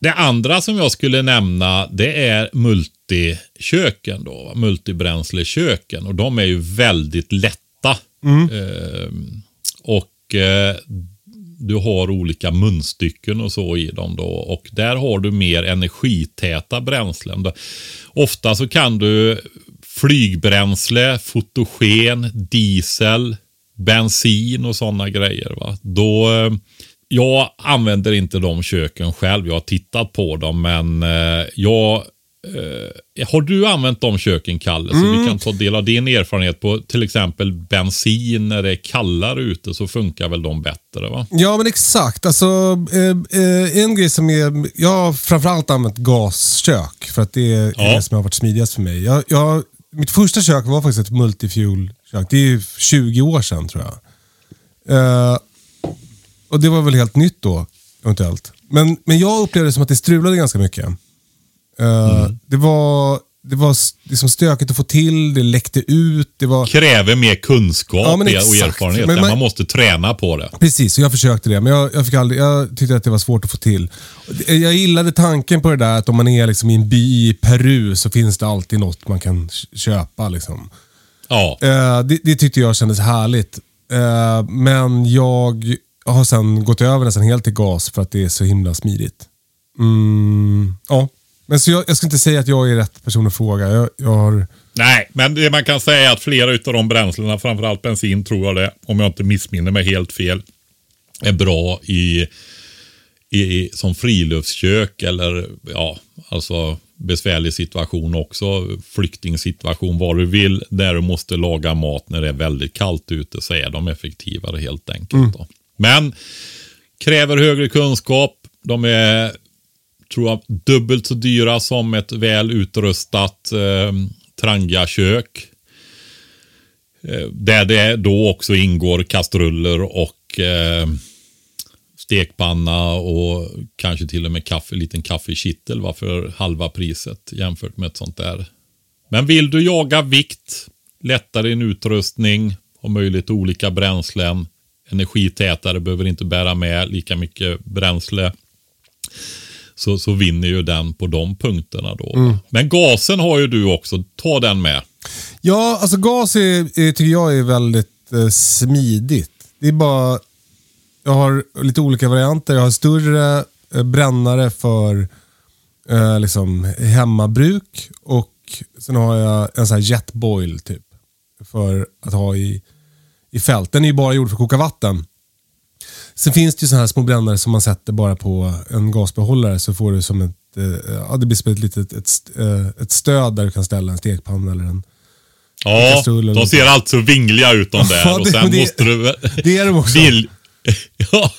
det andra som jag skulle nämna det är multiköken då. Multibränsleköken och de är ju väldigt lätta. Mm. Eh, och eh, du har olika munstycken och så i dem då. Och där har du mer energitäta bränslen. Ofta så kan du flygbränsle, fotogen, diesel, bensin och sådana grejer. Va? Då, eh, jag använder inte de köken själv. Jag har tittat på dem, men eh, jag Uh, har du använt de köken, Kalle? Så mm. vi kan ta del av din erfarenhet på till exempel bensin när det är kallare ute så funkar väl de bättre? va? Ja, men exakt. Alltså, eh, eh, en grej som är... Jag har framförallt använt gaskök för att det är ja. det som har varit smidigast för mig. Jag, jag, mitt första kök var faktiskt ett multifuel-kök. Det är 20 år sedan tror jag. Uh, och Det var väl helt nytt då, eventuellt. Men, men jag upplevde det som att det strulade ganska mycket. Uh, mm. Det var, det var liksom stökigt att få till, det läckte ut. Det var... Kräver mer kunskap ja, och erfarenhet. Man, man, måste träna på det. Precis, och jag försökte det. Men jag, jag, fick aldrig, jag tyckte att det var svårt att få till. Jag gillade tanken på det där att om man är liksom i en by i Peru så finns det alltid något man kan köpa. Liksom. Ja. Uh, det, det tyckte jag kändes härligt. Uh, men jag har sen gått över nästan helt till gas för att det är så himla smidigt. Mm, ja. Men så jag, jag ska inte säga att jag är rätt person att fråga. Jag, jag har... Nej, men det man kan säga är att flera av de bränslena, framförallt bensin tror jag det, om jag inte missminner mig helt fel, är bra i, i, som friluftskök eller ja, alltså besvärlig situation också. Flyktingsituation, vad du vill. Där du måste laga mat när det är väldigt kallt ute så är de effektivare helt enkelt. Mm. Men kräver högre kunskap. De är tror jag, dubbelt så dyra som ett väl utrustat eh, Trangia-kök. Eh, där det då också ingår kastruller och eh, stekpanna och kanske till och med kaffe, liten kaffekittel va, för halva priset jämfört med ett sånt där. Men vill du jaga vikt, lättare din utrustning, ha möjlighet till olika bränslen, energitätare, behöver inte bära med lika mycket bränsle. Så, så vinner ju den på de punkterna då. Men gasen har ju du också, ta den med. Ja, alltså gas är, är, tycker jag är väldigt eh, smidigt. Det är bara, jag har lite olika varianter. Jag har större eh, brännare för eh, liksom hemmabruk och sen har jag en sån här jetboil typ. För att ha i, i fält. Den är ju bara gjord för att koka vatten. Sen finns det ju såna här små brännare som man sätter bara på en gasbehållare så får du som ett, eh, ja det blir som ett litet ett, eh, ett stöd där du kan ställa en stekpanna eller en Ja, de ser alltså vingliga ut de där. Ja, och det- sen det- måste du väl... det är de också. Vill, ja,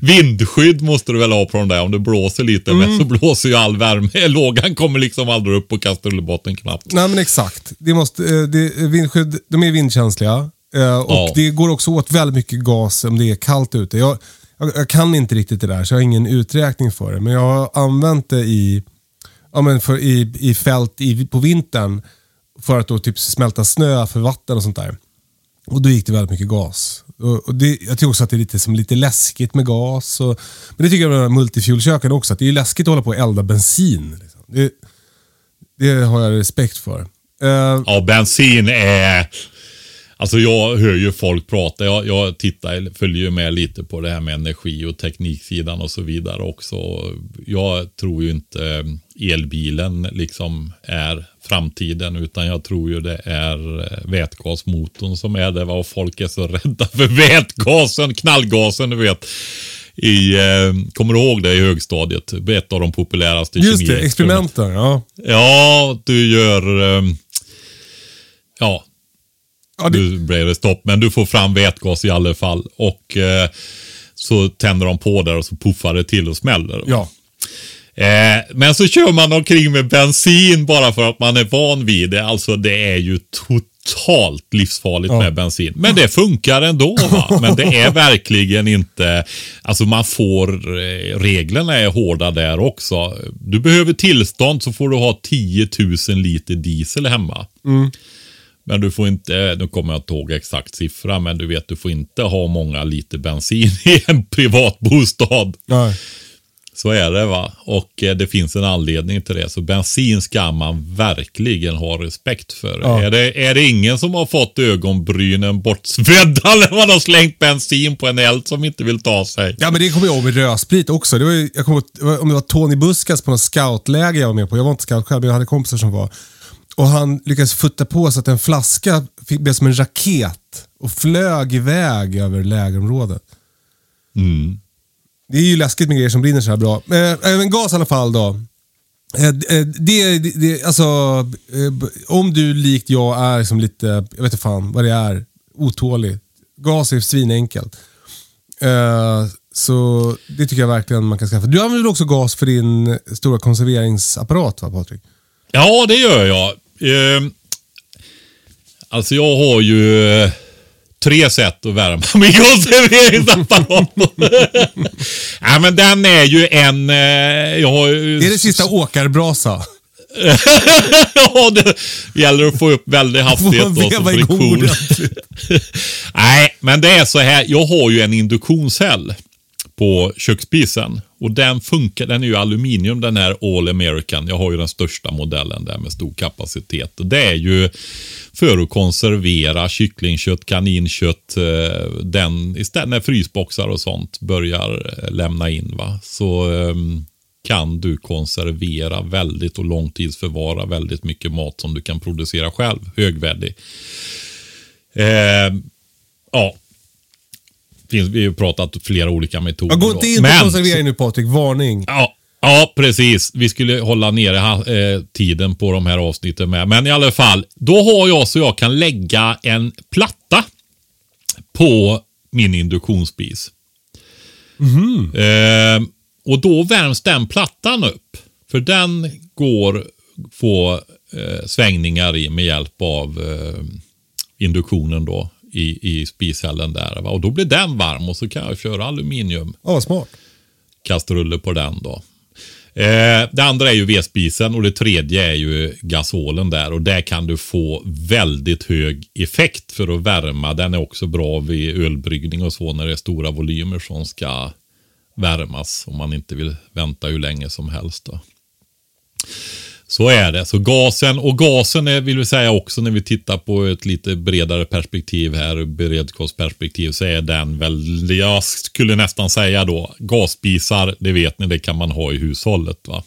vindskydd måste du väl ha på de där. Om det blåser lite Mm. men så blåser ju all värme. Lågan kommer liksom aldrig upp på kastrullbotten knappt. Nej men exakt. Det måste, eh, det, vindskydd, de är vindkänsliga. Eh, Och Ja. det går också åt väldigt mycket gas om det är kallt ute. Jag, jag, jag kan inte riktigt det där så jag har ingen uträkning för det. Men jag har använt det i, ja, men för, i, i fält i, på vintern för att då typ smälta snö för vatten och sånt där. Och då gick det väldigt mycket gas. Och, det, jag tycker också att det är lite, som lite läskigt med gas. Och, men det tycker jag med multifuelköken också. Att det är läskigt att hålla på och elda bensin. Liksom. Det, det har jag respekt för. Eh, Ja, bensin är... Alltså jag hör ju folk prata. Jag, jag tittar, följer ju med lite på det här med energi och tekniksidan och så vidare också. Jag tror ju inte elbilen liksom är framtiden utan jag tror ju det är eh, vätgasmotorn som är det. Och folk är så rädda för vätgasen, knallgasen du vet. I, eh, kommer du ihåg det i högstadiet? Ett av de populäraste just det, experimenten. Ja. Ja, du gör... ehm, ja, Ja, det, nu blev det stopp, men du får fram vätgas i alla fall. Och eh, så tänder de på där och så puffar det till och smäller. ja. Eh, men så kör man omkring med bensin bara för att man är van vid det. Alltså det är ju totalt livsfarligt Ja. med bensin. Men det funkar ändå. Va? Men det är verkligen inte, alltså man får, eh, reglerna är hårda där också. Du behöver tillstånd så får du ha 10 000 liter diesel hemma. Men du får inte, nu kommer jag inte ihåg exakt siffra, men du vet du får inte ha många liter bensin i en privat bostad. Nej. Så är det va. Och eh, det finns en anledning till det. Så bensin ska man verkligen ha respekt för. Ja. Är, det, är det ingen som har fått ögonbrynen bortsvedda när man har slängt bensin på en eld som inte vill ta sig? Ja, men det kommer jag ihåg med rödsprit också. Det var, ju- jag kommer ihåg, om det var Tony Buskas på något scoutläger jag var med på. Jag var inte scout själv, men jag hade kompisar som var. Och han lyckades futta på så att en flaska fick, blev som en raket och flög iväg över lägerområdet. Mm. Det är ju läskigt med grejer som brinner så här bra. Men, äh, men gas i alla fall då. Eh, eh, Det, det, det, alltså, eh, om du likt jag är liksom lite, jag vet inte fan vad det är, otålig. Gas är svinenkelt. Eh, Så det tycker jag verkligen man kan skaffa. Du använder också gas för din stora konserveringsapparat va Patrik? Ja, det gör jag. Eh, alltså jag har ju eh, tre sätt att värma min konserveringsapparat. ja, men den är ju en... Eh, jag har. Det är det sista åkarbrasa. ja, det gäller att få upp väldig hastighet och så friktion. Nej, men det är så här. Jag har ju en induktionscell på köksspisen. Och den funkar, den är ju aluminium den här All American. Jag har ju den största modellen där med stor kapacitet. Och det är ju för att konservera kycklingkött, kaninkött, eh, den, istället när frysboxar och sånt börjar eh, lämna in. va Så ehm, kan du konservera väldigt och långtidsförvara väldigt mycket mat som du kan producera själv, högvärdig. Eh, ja. Finns, vi har ju pratat flera olika metoder. Jag går då. inte in på Men- konservering nu Patrik, varning. Ja, ja, precis. Vi skulle hålla nere eh, tiden på de här avsnitten med. Men i alla fall, då har jag så jag kan lägga en platta på min induktionsspis. Eh, och då värms den plattan upp. För den går få eh, svängningar i med hjälp av eh, induktionen då i, i spishällen där. Va? Och då blir den varm och så kan jag köra aluminium Ja, smart. kastruller på den då. Eh, det andra är ju vedspisen och det tredje är ju gasolen där och där kan du få väldigt hög effekt för att värma. Den är också bra vid ölbryggning och så när det är stora volymer som ska värmas om man inte vill vänta hur länge som helst. Då. Så är det. Så gasen och gasen är, vill vi säga också när vi tittar på ett lite bredare perspektiv här, beredskapsperspektiv, så är den väl, jag skulle nästan säga då, gasspisar, det vet ni, det kan man ha i hushållet. va.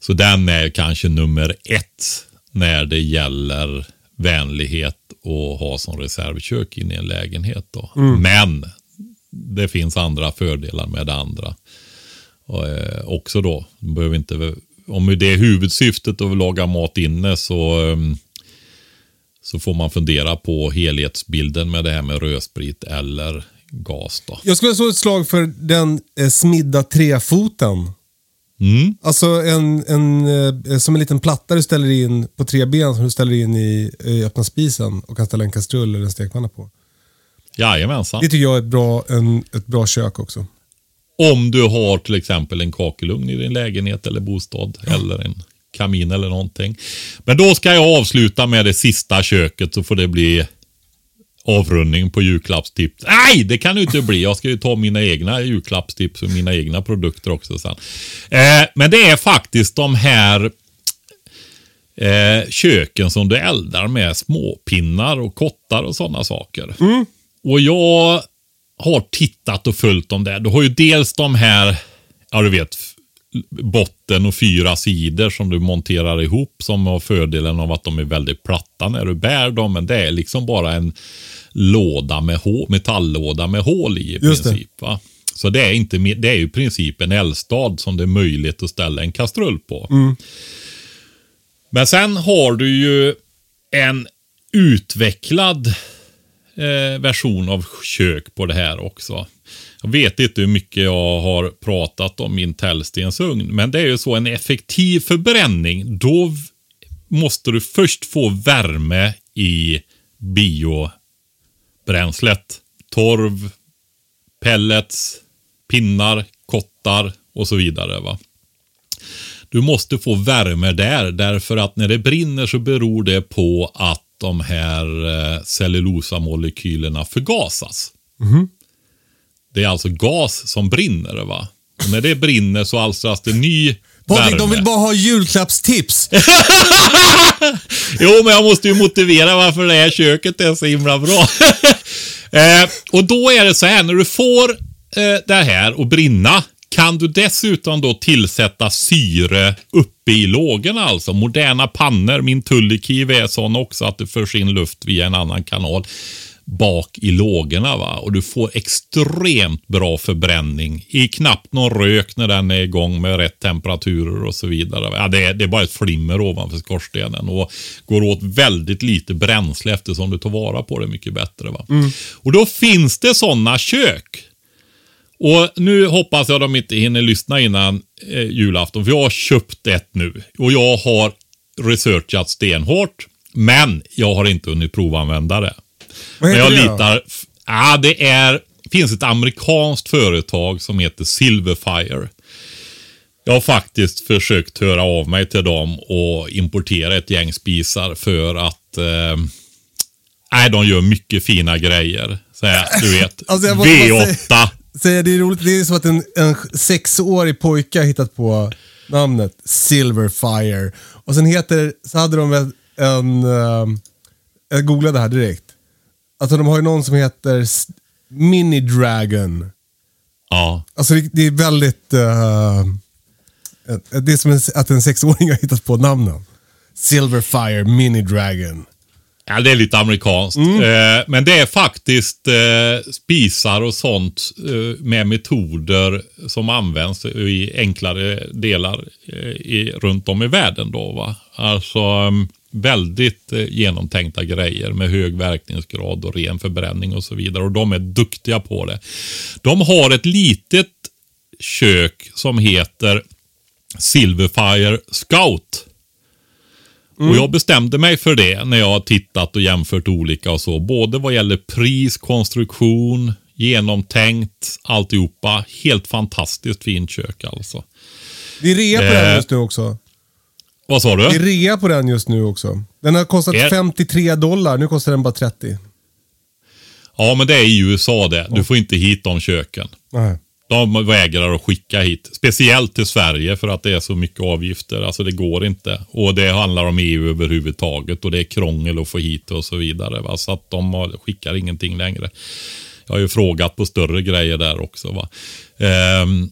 Så den är kanske nummer ett när det gäller vänlighet och ha som reservkök in i en lägenhet. Då. Men det finns andra fördelar med det andra. Och, eh, också då, behöver inte, om det är huvudsyftet att laga mat inne så, ehm, så får man fundera på helhetsbilden med det här med rödsprit eller gas. Då. Jag skulle slå ett slag för den eh, smidda trefoten. Mm. Alltså en, en, eh, som en liten platta du ställer in på tre ben som du ställer in i, i öppna spisen och kan ställa en kastrull eller en stekpanna på. Jajamensan. Det tycker jag är ett bra, en, ett bra kök också. Om du har till exempel en kakelugn i din lägenhet eller bostad eller en kamin eller någonting. Men då ska jag avsluta med det sista köket så får det bli avrundning på julklappstips. Nej, det kan det inte bli. Jag ska ju ta mina egna julklappstips och mina egna produkter också sen. Eh, men det är faktiskt de här eh, köken som du eldar med småpinnar och kottar och sådana saker. Och jag har tittat och följt dem där. Du har ju dels de här, ja du vet, botten och fyra sidor som du monterar ihop som har fördelen av att de är väldigt platta när du bär dem. Men det är liksom bara en låda med hå- metalllåda med hål i i Just princip. Va? Så det är, inte, det är ju i princip en eldstad som det är möjligt att ställa en kastrull på. Men sen har du ju en utvecklad eh, version av kök på det här också. Jag vet inte hur mycket jag har pratat om min täljstensugn, men det är ju så en effektiv förbränning, då måste du först få värme i biobränslet. Torv, pellets, pinnar, kottar och så vidare. va. Du måste få värme där därför att när det brinner så beror det på att de här eh, cellulosamolekylerna förgasas. Det är alltså gas som brinner. va? Och när det brinner så alstras det ny Patrik, de vill bara ha julklappstips. Jo, men jag måste ju motivera varför det här köket är så himla bra. eh, och då är det så här, när du får eh, det här att brinna kan du dessutom då tillsätta syre uppe i lågorna alltså. Moderna pannor, min Tullikiv är sån också att det förs in luft via en annan kanal bak i lågorna. Va? Och du får extremt bra förbränning. I knappt någon rök när den är igång med rätt temperaturer och så vidare. Ja, det, är, det är bara ett flimmer ovanför skorstenen och går åt väldigt lite bränsle eftersom du tar vara på det mycket bättre. Va? Och då finns det sådana kök. Och nu hoppas jag de inte hinner lyssna innan eh, julafton, för jag har köpt ett nu. Och jag har researchat stenhårt, men jag har inte hunnit provanvända det. Vad Men heter jag det litar... Ja, det är, finns ett amerikanskt företag som heter Silverfire. Jag har faktiskt försökt höra av mig till dem och importera ett gäng spisar för att... Eh, nej, de gör mycket fina grejer. Så här, du vet, Alltså, jag måste bara V8. Så det är roligt, det är som att en, en sexårig pojke har hittat på namnet Silverfire. Och sen heter, så hade de väl en, ehm, jag googlade här direkt. Alltså de har ju någon som heter Mini Dragon. Ja. Alltså det, det är väldigt, eh, det är som en, att en sexåring har hittat på namnen. Silverfire Mini Dragon. Ja, det är lite amerikanskt. Eh, men det är faktiskt eh, spisar och sånt eh, med metoder som används i enklare delar i, runt om i världen. Då, va? Alltså mm, väldigt genomtänkta grejer med hög verkningsgrad och ren förbränning och så vidare. Och de är duktiga på det. De har ett litet kök som heter Silverfire Scout. Och jag bestämde mig för det när jag har tittat och jämfört olika och så. Både vad gäller pris, konstruktion, genomtänkt, alltihopa. Helt fantastiskt fint kök alltså. Det är rea på den Eh. just nu också. Vad sa Det är du? rea på den just nu också. Den har kostat Är- 53 dollar, nu kostar den bara 30. Ja, men det är i USA det. Du får inte hit de köken. Nej. De vägrar att skicka hit. Speciellt till Sverige för att det är så mycket avgifter. Alltså det går inte. Och det handlar om EU överhuvudtaget och det är krångel att få hit och så vidare. Va? Så att de har, skickar ingenting längre. Jag har ju frågat på större grejer där också. Va? Um,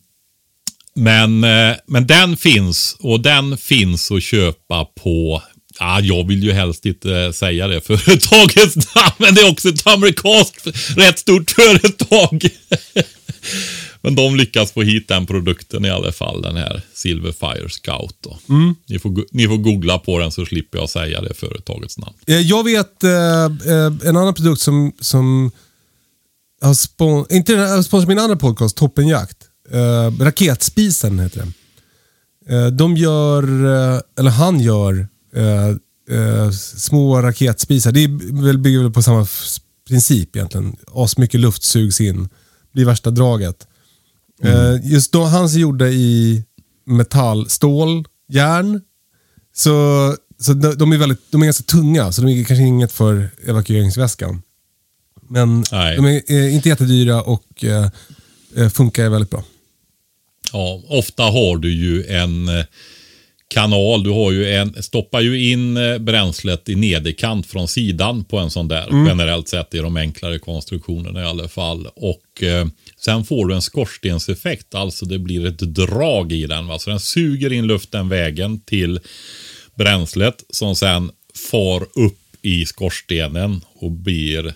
men, uh, men den finns och den finns att köpa på Ja, jag vill ju helst inte säga det företagets namn, men det är också ett amerikanskt rätt stort företag. men de lyckas få hit den produkten i alla fall, den här Silverfire Scout. Då. Ni, får, ni får googla på den så slipper jag säga det företagets namn. Eh, Jag vet eh, eh, en annan produkt som, som har spon inte den sponsrat min andra podcast, Toppenjakt. Eh, raketspisen heter den. Eh, de gör, eh, eller han gör, små raketspisar. Det är väl, bygger väl på samma princip egentligen. Asmycket luft sugs in. Blir värsta draget. Eh, just då, hans är gjorda i metall, stål, järn. Så, så de, de är väldigt, de är ganska tunga, så de är kanske inget för evakueringsväskan. Men Nej. de är inte jättedyra och eh, eh, funkar väldigt bra. Ja, ofta har du ju en eh, kanal. Du har ju en, stoppar ju in eh, bränslet i nederkant från sidan på en sån där. Generellt sett i de enklare konstruktionerna i alla fall. Och eh, sen får du en skorstenseffekt. Alltså det blir ett drag i den. Va? Så den suger in luften vägen till bränslet som sen far upp i skorstenen och blir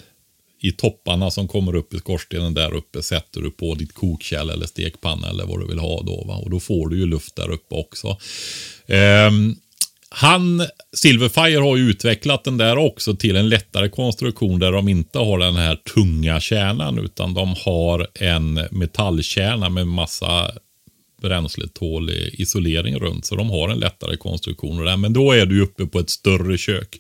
i topparna som kommer upp i skorstenen där uppe sätter du på ditt kokkärl eller stekpanna eller vad du vill ha då. Va? Och då får du ju luft där uppe också. Ehm, han, Silverfire har ju utvecklat den där också till en lättare konstruktion där de inte har den här tunga kärnan utan de har en metallkärna med massa bränsletålig isolering runt. Så de har en lättare konstruktion. det. Men då är du uppe på ett större kök.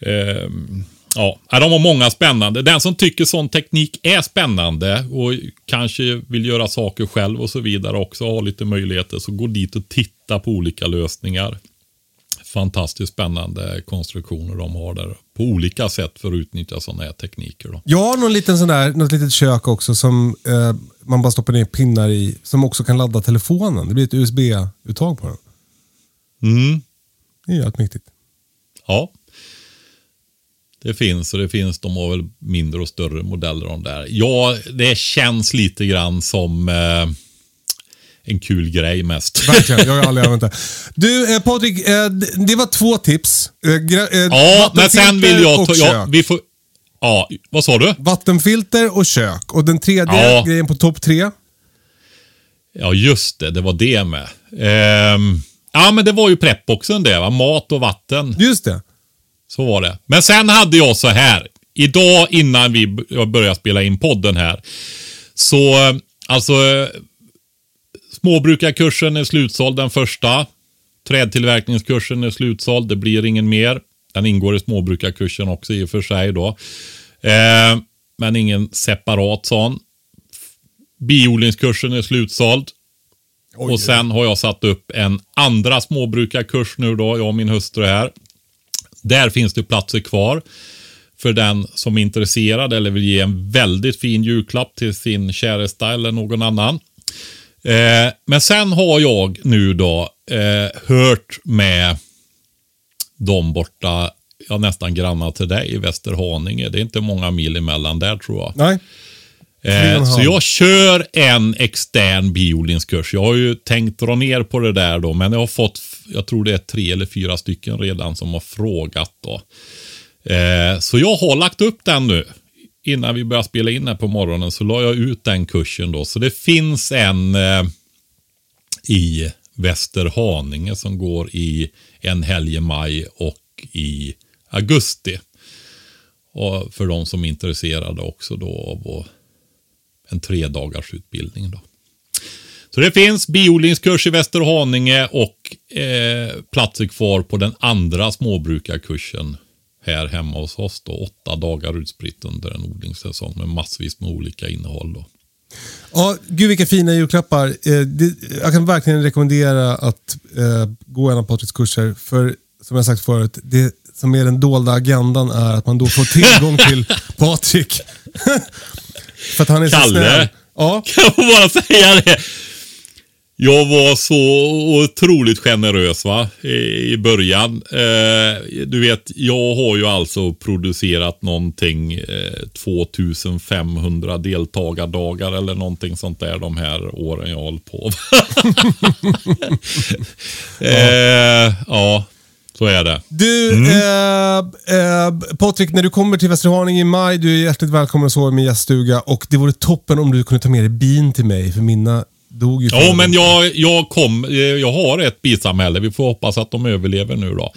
Ehm, ja, ja, de har många spännande. Den som tycker sån teknik är spännande och kanske vill göra saker själv och så vidare också, har lite möjligheter, så gå dit och titta på olika lösningar. Fantastiskt spännande konstruktioner de har där på olika sätt för att utnyttja sådana här tekniker. Då. Jag har någon liten sån där, något litet kök också som eh, man bara stoppar ner pinnar i. Som också kan ladda telefonen. Det blir ett USB-uttag på den. Mm. Det är jävligt mäktigt. Ja. Det finns och det finns, de har väl mindre och större modeller om där. Ja, det känns lite grann som eh, en kul grej mest. Verkligen, jag har aldrig använt det. Du eh, Patrik, eh, det var två tips. Eh, eh, Ja, men sen vill jag ta... Ja, vi får, ja, vad sa du? Vattenfilter och kök. Och den tredje Ja. grejen på topp tre. Ja, just det. Det var det med. Ehm, ja, men det var ju preppboxen det, va? Mat och vatten. Just det. Så var det. Men sen hade jag så här. Idag innan vi började spela in podden här. Så alltså. Småbrukarkursen är slutsåld den första. Trädtillverkningskursen är slutsåld. Det blir ingen mer. Den ingår i småbrukarkursen också i och för sig då. Eh, men ingen separat sån. Biodlingskursen är slutsåld. och sen har jag satt upp en andra småbrukarkurs nu då, jag och min hustru här. Där finns det platser kvar för den som är intresserad eller vill ge en väldigt fin julklapp till sin käresta eller någon annan. Eh, men sen har jag nu då eh, hört med de borta, ja nästan grannar till dig i Västerhaninge. Det är inte många mil emellan där tror jag. Nej. Eh, så jag kör en extern biodlingskurs. Jag har ju tänkt dra ner på det där då, men jag har fått, jag tror det är tre eller fyra stycken redan som har frågat då. Eh, så jag har lagt upp den nu. Innan vi började spela in här på morgonen så la jag ut den kursen då. Så det finns en eh, i Västerhaninge som går i en helg i maj och i augusti. Och för de som är intresserade också då av en tre dagars utbildning. Då. Så det finns biodlingskurs i Västerhaninge och eh, platser kvar på den andra småbrukarkursen här hemma hos oss. Då, åtta dagar utspritt under en odlingssäsong med massvis med olika innehåll. Då. Ja, gud vilka fina julklappar. Eh, det, jag kan verkligen rekommendera att eh, gå en av Patriks kurser. För som jag sagt förut, det som är den dolda agendan är att man då får tillgång till Patrik. för att han är så Kalle. snäll. Ja. Kan jag bara säga det? Jag var så otroligt generös va? I början. Eh, du vet, jag har ju alltså producerat någonting eh, 2500 deltagardagar eller någonting sånt där de här åren jag hållit på. eh, ja, så är det. Du, eh, eh, Patrik, när du kommer till Västerhaninge i maj, du är hjärtligt välkommen att sova i min gäststuga. Och det vore toppen om du kunde ta med dig bin till mig, för mina dog ju. Ja, men jag, jag, kom, eh, jag har ett bisamhälle. Vi får hoppas att de överlever nu då.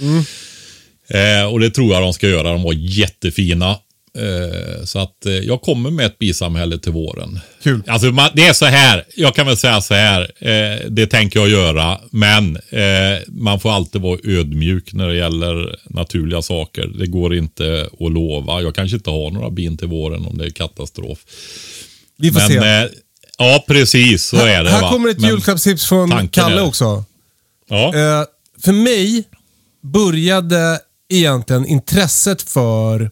Eh, och det tror jag de ska göra. De var jättefina. Eh, så att eh, jag kommer med ett bisamhälle till våren. Kul. Alltså man, det är så här. Jag kan väl säga så här. Eh, det tänker jag göra. Men eh, man får alltid vara ödmjuk när det gäller naturliga saker. Det går inte att lova. Jag kanske inte har några bin till våren om det är katastrof. Vi får Men se. Eh, ja, precis så är det. här va? kommer ett Men- julklappstips från Kalle också. Ja. Eh, för mig började egentligen intresset för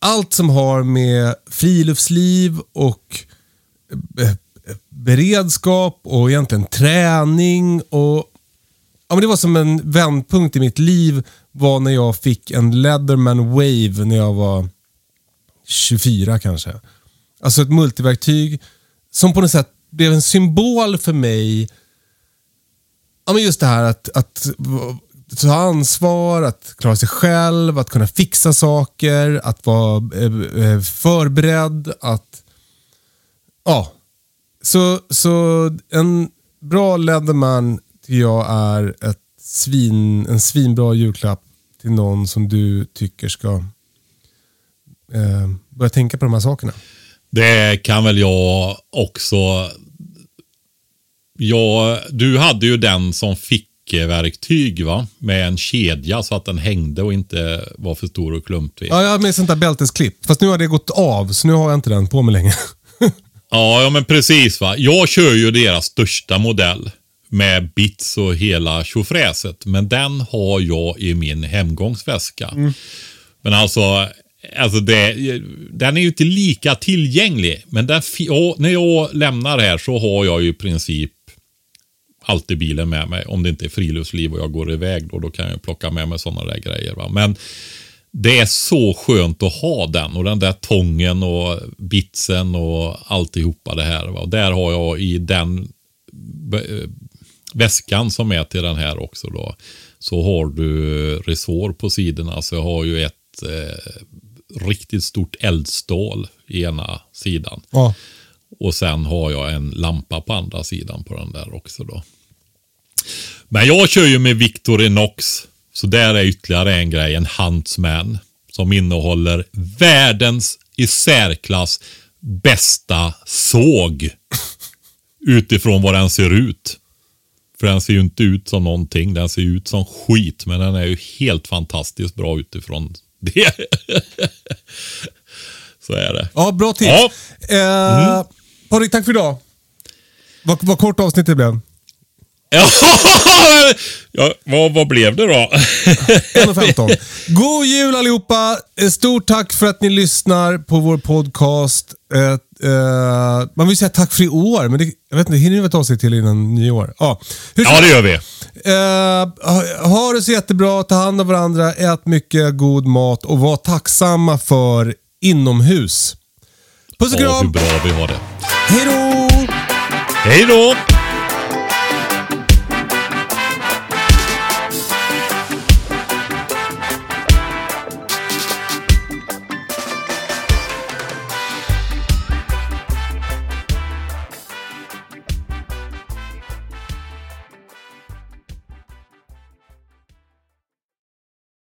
allt som har med friluftsliv och eh, beredskap och egentligen träning och Ja, men det var som en vändpunkt i mitt liv var när jag fick en Leatherman Wave när jag var 24 kanske. Alltså ett multiverktyg som på något sätt blev en symbol för mig Ja, men just det här att, att ta ansvar, att klara sig själv, att kunna fixa saker, att vara eh, eh, förberedd, att... Ja. Så, så en bra Leatherman tycker jag är ett svin, en svinbra julklapp till någon som du tycker ska eh, börja tänka på de här sakerna. Det kan väl jag också. Ja, du hade ju den som fickverktyg va? Med en kedja så att den hängde och inte var för stor och klumpig. Ja, jag med sånt där bältesklipp. Fast nu har det gått av, så nu har jag inte den på mig längre. Ja, ja men precis va. Jag kör ju deras största modell med bits och hela tjofräset. Men den har jag i min hemgångsväska. Men alltså, alltså det, den är ju inte lika tillgänglig. Men den, ja, när jag lämnar här så har jag ju i princip alltid bilen med mig. Om det inte är friluftsliv och jag går iväg då, då kan jag plocka med mig sådana där grejer. Va? Men det är så skönt att ha den och den där tången och bitsen och alltihopa det här. Va? Och där har jag i den eh, väskan som är till den här också då. Så har du resår på sidorna. Så jag har ju ett eh, riktigt stort eldstål i ena sidan. ja. Och sen har jag en lampa på andra sidan på den där också då. Men jag kör ju med Victorinox. Så där är ytterligare en grej, en Huntsman. Som innehåller världens i särklass bästa såg. Utifrån vad den ser ut. För den ser ju inte ut som någonting. Den ser ut som skit. Men den är ju helt fantastiskt bra utifrån det. Så är det. Ja, bra tips. Ja. Eh, Patrik, tack för idag. Vad, vad kort avsnitt det blev. ja, vad, vad blev det då? 1.15. God jul allihopa! Eh, Stort tack för att ni lyssnar på vår podcast. Eh, eh, man vill säga tack för i år, men det, jag vet inte, hinner vi ett avsnitt till innan nyår? Ja, ja, det gör vi. eh, ha- det så jättebra, ta hand om varandra, ät mycket god mat och var tacksamma för inomhus. Puss och Ja, hur kram! bra vi har det. Hej då! Hej då!